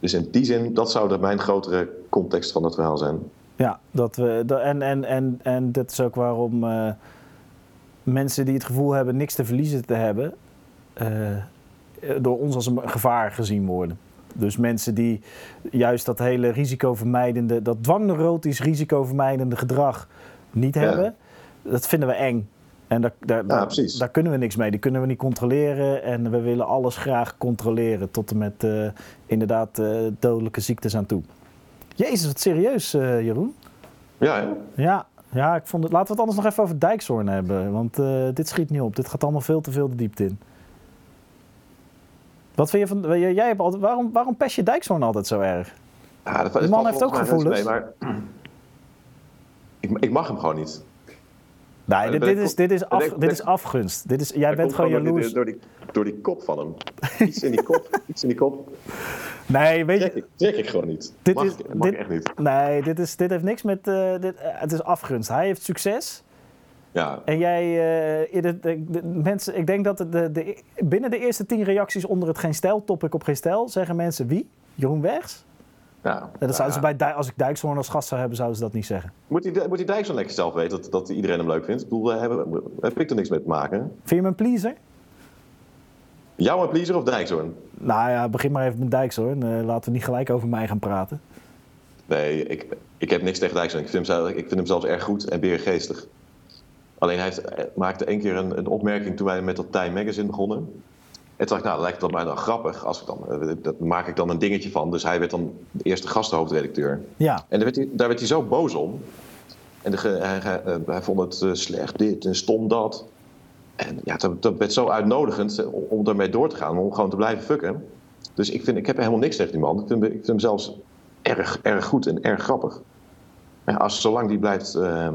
Dus in die zin, dat zou de, mijn grotere context van het verhaal zijn. Ja, dat we, dat- en, en, en, en dat is ook waarom eh, mensen die het gevoel hebben niks te verliezen te hebben, eh, door ons als een gevaar gezien worden. Dus mensen die juist dat hele risicovermijdende, dat dwangneurotisch risicovermijdende gedrag niet Ja. hebben, dat vinden we eng. En daar, daar, daar, kunnen we niks mee. Die kunnen we niet controleren. En we willen alles graag controleren. Tot en met eh, inderdaad eh, dodelijke ziektes aan toe. Jezus, wat serieus, Jeroen. Ja, hè? Ja, ja, ik vond het. Laten we het anders nog even over Dijkshoorn hebben. Want eh, dit schiet niet op. Dit gaat allemaal veel te veel de diepte in. Wat vind je van. Jij jij hebt altijd, waarom, waarom pest je Dijkshoorn altijd zo erg? ja dat, Die dat man heeft ook gevoelens. mee, maar ik, ik mag hem gewoon niet. Nee, dit, is, dit, is af, dit is afgunst. Dit is, jij bent gewoon door die- jaloers. Door die, door die kop van hem. Iets in die kop. iets in die kop. Nee, weet Trek je. ik, trek ik gewoon niet. Dit mag is- ik, mag dit- ik echt niet. Nee, dit, is, dit heeft niks met. eh, dit, eh, het is afgunst. Hij heeft succes. Ja, En jij, eh, de, de- de mensen, ik denk dat de, binnen de eerste tien reacties onder het geen stijl topic op geen stijl zeggen mensen wie? Jeroen Wegs? ja. En dat zouden ze bij, als ik Dijkshoorn als gast zou hebben, zouden ze dat niet zeggen. Moet die, moet die Dijk zo lekker zelf weten dat, dat iedereen hem leuk vindt? Ik bedoel, daar heb, heb ik er niks mee te maken. Vind je hem een pleaser? Jou een pleaser of Dijkzoorn? Nou ja, begin maar even met Dijkshoorn. Eh, laten we niet gelijk over mij gaan praten. Nee, ik, ik heb niks tegen Dijkzoorn. Ik vind hem, zelf- ik vind hem zelfs erg goed en beergeestig. Alleen hij heeft, hij maakte één keer een, een opmerking toen wij met dat Time Magazine begonnen. En toen dacht ik, nou, lijkt dat mij dan grappig. Als ik dan, eh, dat maak ik dan een dingetje van. Dus hij werd dan de eerste gastenhoofdredacteur. Ja, En daar werd hij, daar werd hij zo boos om. En de, hij, hij, eh, hij vond het eh, slecht dit en stom dat. En ja, dat, dat werd zo uitnodigend eh, om, om daarmee door te gaan, om gewoon te blijven fucken. Dus ik, vind, ik heb helemaal niks tegen die man. Ik vind, hem- ik vind hem zelfs erg, erg goed en erg grappig. Ja, als, zolang die blijft, ehm,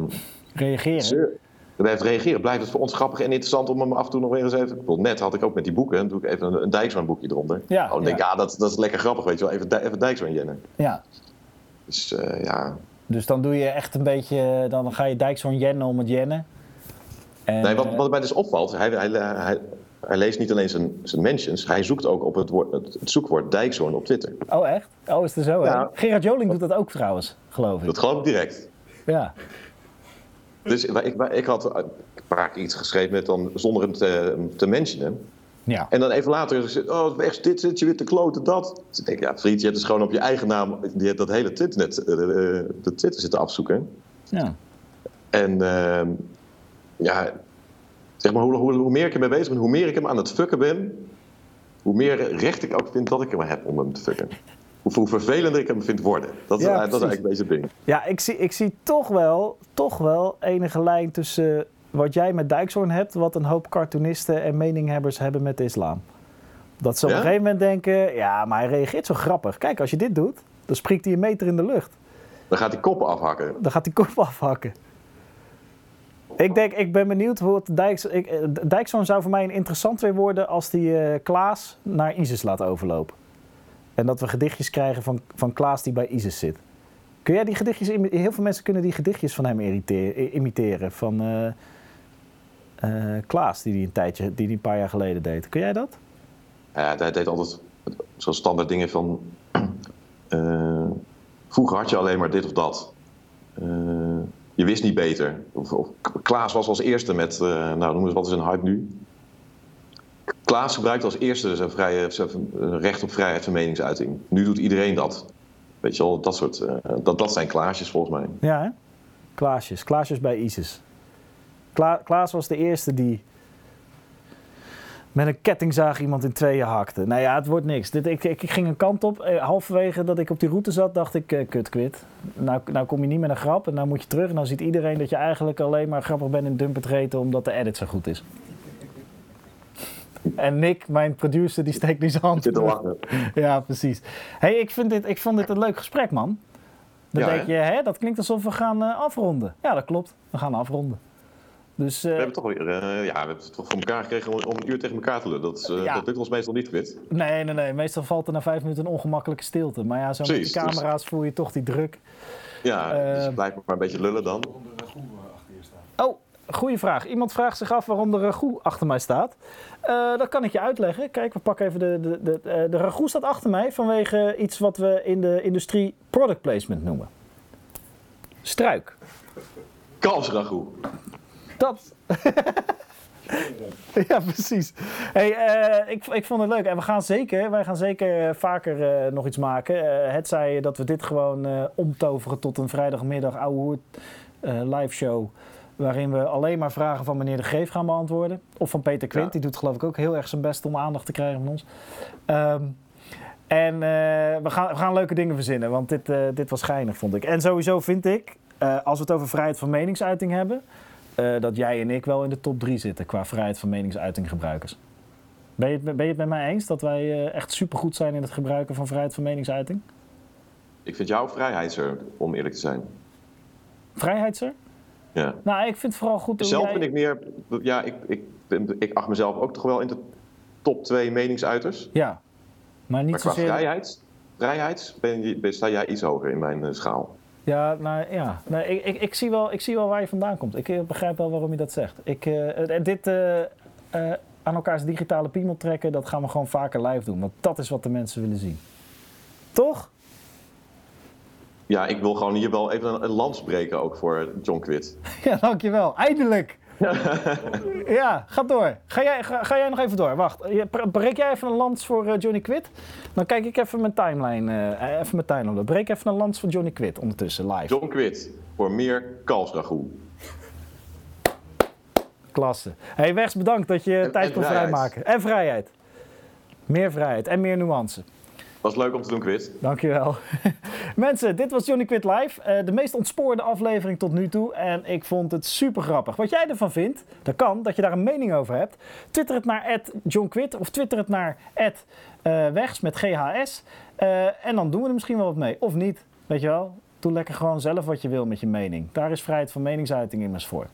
reageren. zeur- blijft reageren, blijft het voor ons grappig en interessant om hem af en toe nog weer eens even... Ik bedoel, net had ik ook met die boeken, doe ik even een, een boekje eronder. Ja, oh, dan denk ik, ja, dat, dat is lekker grappig, weet je wel. Even, even Dijksman jennen. Ja. Dus eh, ja, Dus dan doe je echt een beetje, dan ga je Dijkshoorn jennen om het jennen. En, Nee, wat, eh, wat mij dus opvalt, hij, hij, hij, hij leest niet alleen zijn, zijn mentions, hij zoekt ook op het, woord, het, het zoekwoord Dijkshoorn op Twitter. Oh echt? Oh, is het zo hè? Gerard Joling doet dat ook trouwens, geloof ik. Dat geloof ik direct. Ja. Dus ik, ik, ik had paar keer iets geschreven met dan, zonder hem te, te mentionen. Ja. En dan even later oh, weg, dit zit je weer te kloten, dat. Dus ik denk, ja, vriend, je hebt dus gewoon op je eigen naam die hebt dat hele Twitternet, eh, eh, de Twitter zitten afzoeken. ja. En ehm, ja, zeg maar, hoe, hoe, hoe meer ik ermee bezig ben, hoe meer ik hem aan het fucken ben, hoe meer recht ik ook vind dat ik hem heb om hem te fucken. Hoe, hoe vervelender ik hem vind worden. Dat, is- dat is eigenlijk het ding. Ja, ik zie, ik zie toch, wel, toch wel enige lijn tussen wat jij met Dijkshoorn hebt, wat een hoop cartoonisten en meninghebbers hebben met de islam. Dat ze op Ja? een gegeven moment denken, ja, maar hij reageert zo grappig. Kijk, als je dit doet, dan springt hij een meter in de lucht. Dan gaat hij koppen afhakken. Dan gaat hij kop afhakken. Ik denk, ik ben benieuwd hoe het Dijks, eh, Dijkshoorn zou voor mij een interessant weer worden als die eh, Klaas naar ISIS laat overlopen. En dat we gedichtjes krijgen van, van Klaas die bij ISIS zit. Kun jij die gedichtjes, heel veel mensen kunnen die gedichtjes van hem imiteren. Van eh, Klaas, die die een tijdje, die die een paar jaar geleden deed. Kun jij dat? Ja, hij deed altijd zo'n standaard dingen van... vroeger had je alleen maar dit of dat. Eh, je wist niet beter. Of, Klaas was als eerste met, eh, nou noem eens wat is een hype nu. Klaas gebruikte als eerste zijn, vrije, zijn recht op vrijheid van meningsuiting. Nu doet iedereen dat. Weet je wel, dat soort, eh, dat, dat zijn Klaasjes volgens mij. Ja, hè? Klaasjes. Klaasjes bij ISIS. Kla Klaas was de eerste die met een kettingzaag iemand in tweeën hakte. Nou ja, het wordt niks. Dit, ik, ik, ik ging een kant op. Eh, halverwege dat ik op die route zat, dacht ik, eh, kut, kwit. Nou, nou kom je niet met een grap en nou moet je terug. En dan ziet iedereen dat je eigenlijk alleen maar grappig bent in dumper treten omdat de edit zo goed is. En Nick, mijn producer, die steekt nu zijn hand Zit te terug. lachen. Ja, precies. hey, ik, vind dit, ik vond dit een leuk gesprek, man. Dan Ja, denk je, hè, dat klinkt alsof we gaan eh, afronden. Ja, dat klopt. We gaan afronden. Dus eh, We hebben toch weer, eh, ja, we hebben het toch voor elkaar gekregen om, om een uur tegen elkaar te lullen. Dat, eh, Ja. dat lukt ons meestal niet, Quit. nee, nee, nee. Meestal valt er na vijf minuten een ongemakkelijke stilte. Maar ja, zo met die dus- camera's voel je toch die druk. Ja, Eh, dus blijf maar een beetje lullen dan. De eh. Oh, goede vraag. Iemand vraagt zich af waarom de ragout achter mij staat. Eh, dat kan ik je uitleggen. Kijk, we pakken even de... De, de, eh, de ragout staat achter mij vanwege iets wat we in de industrie product placement noemen. Struik. Kalfsragout. Dat. ja, precies. Hey, eh, ik, ik vond het leuk. En we gaan zeker, wij gaan zeker eh, vaker eh, nog iets maken. Het zij dat we dit gewoon omtoveren tot een vrijdagmiddag ouwe eh, live show. Waarin we alleen maar vragen van meneer De Greef gaan beantwoorden. Of van Peter Quint. Ja. Die doet geloof ik ook heel erg zijn best om aandacht te krijgen van ons. Ehm, en we, gaan, we gaan leuke dingen verzinnen. Want dit, dit was geinig, vond ik. En sowieso vind ik, als we het over vrijheid van meningsuiting hebben... eh, dat jij en ik wel in de top 3 zitten qua vrijheid van meningsuiting gebruikers. Ben je, het, ben je het met mij eens dat wij eh, echt supergoed zijn in het gebruiken van vrijheid van meningsuiting? Ik vind jou vrijheidser, om eerlijk te zijn. Vrijheidser? Ja. Nou, ik vind het vooral goed... Zelf jij- vind ik meer, ja, ik, ik, ik acht mezelf ook toch wel in de top twee meningsuiters. Ja, maar niet Maar qua zozeer... vrijheid, vrijheid ben je, ben, sta jij iets hoger in mijn eh, schaal. Ja, nou ja. Nee, ik, ik, ik, zie wel, ik zie wel waar je vandaan komt. Ik eh, begrijp wel waarom je dat zegt. Ik, eh, dit eh, eh, aan elkaars digitale piemel trekken, dat gaan we gewoon vaker live doen. Want dat is wat de mensen willen zien. Toch? Ja, ik wil gewoon hier wel even een, een lans breken ook voor John Quid. Ja, dankjewel. Eindelijk. ja, ga door. Ga jij, ga, ga jij nog even door? Wacht. Breek jij even een lans voor eh, Johnny Quid? Dan kijk ik even mijn timeline. eh, even mijn timeline. op. Breek even een lans voor Johnny Quid ondertussen live. John Quid voor meer kalfsragout. Klasse. Hey, Wegs, bedankt dat je En- tijd kon vrijmaken. En vrijheid. Meer vrijheid en meer nuance. Was leuk om te doen, Quid. Dankjewel. Mensen, dit was Johnny Quit Live. Eh, de meest ontspoorde aflevering tot nu toe. En ik vond het super grappig. Wat jij ervan vindt, dat kan, dat je daar een mening over hebt. Twitter het naar @johnquit of twitter het naar eh, @wegs met GHS. Eh, en dan doen we er misschien wel wat mee. Of niet, weet je wel. Doe lekker gewoon zelf wat je wil met je mening. Daar is vrijheid van meningsuiting immers voor.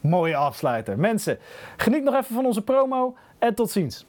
Mooie afsluiter. Mensen, geniet nog even van onze promo en tot ziens.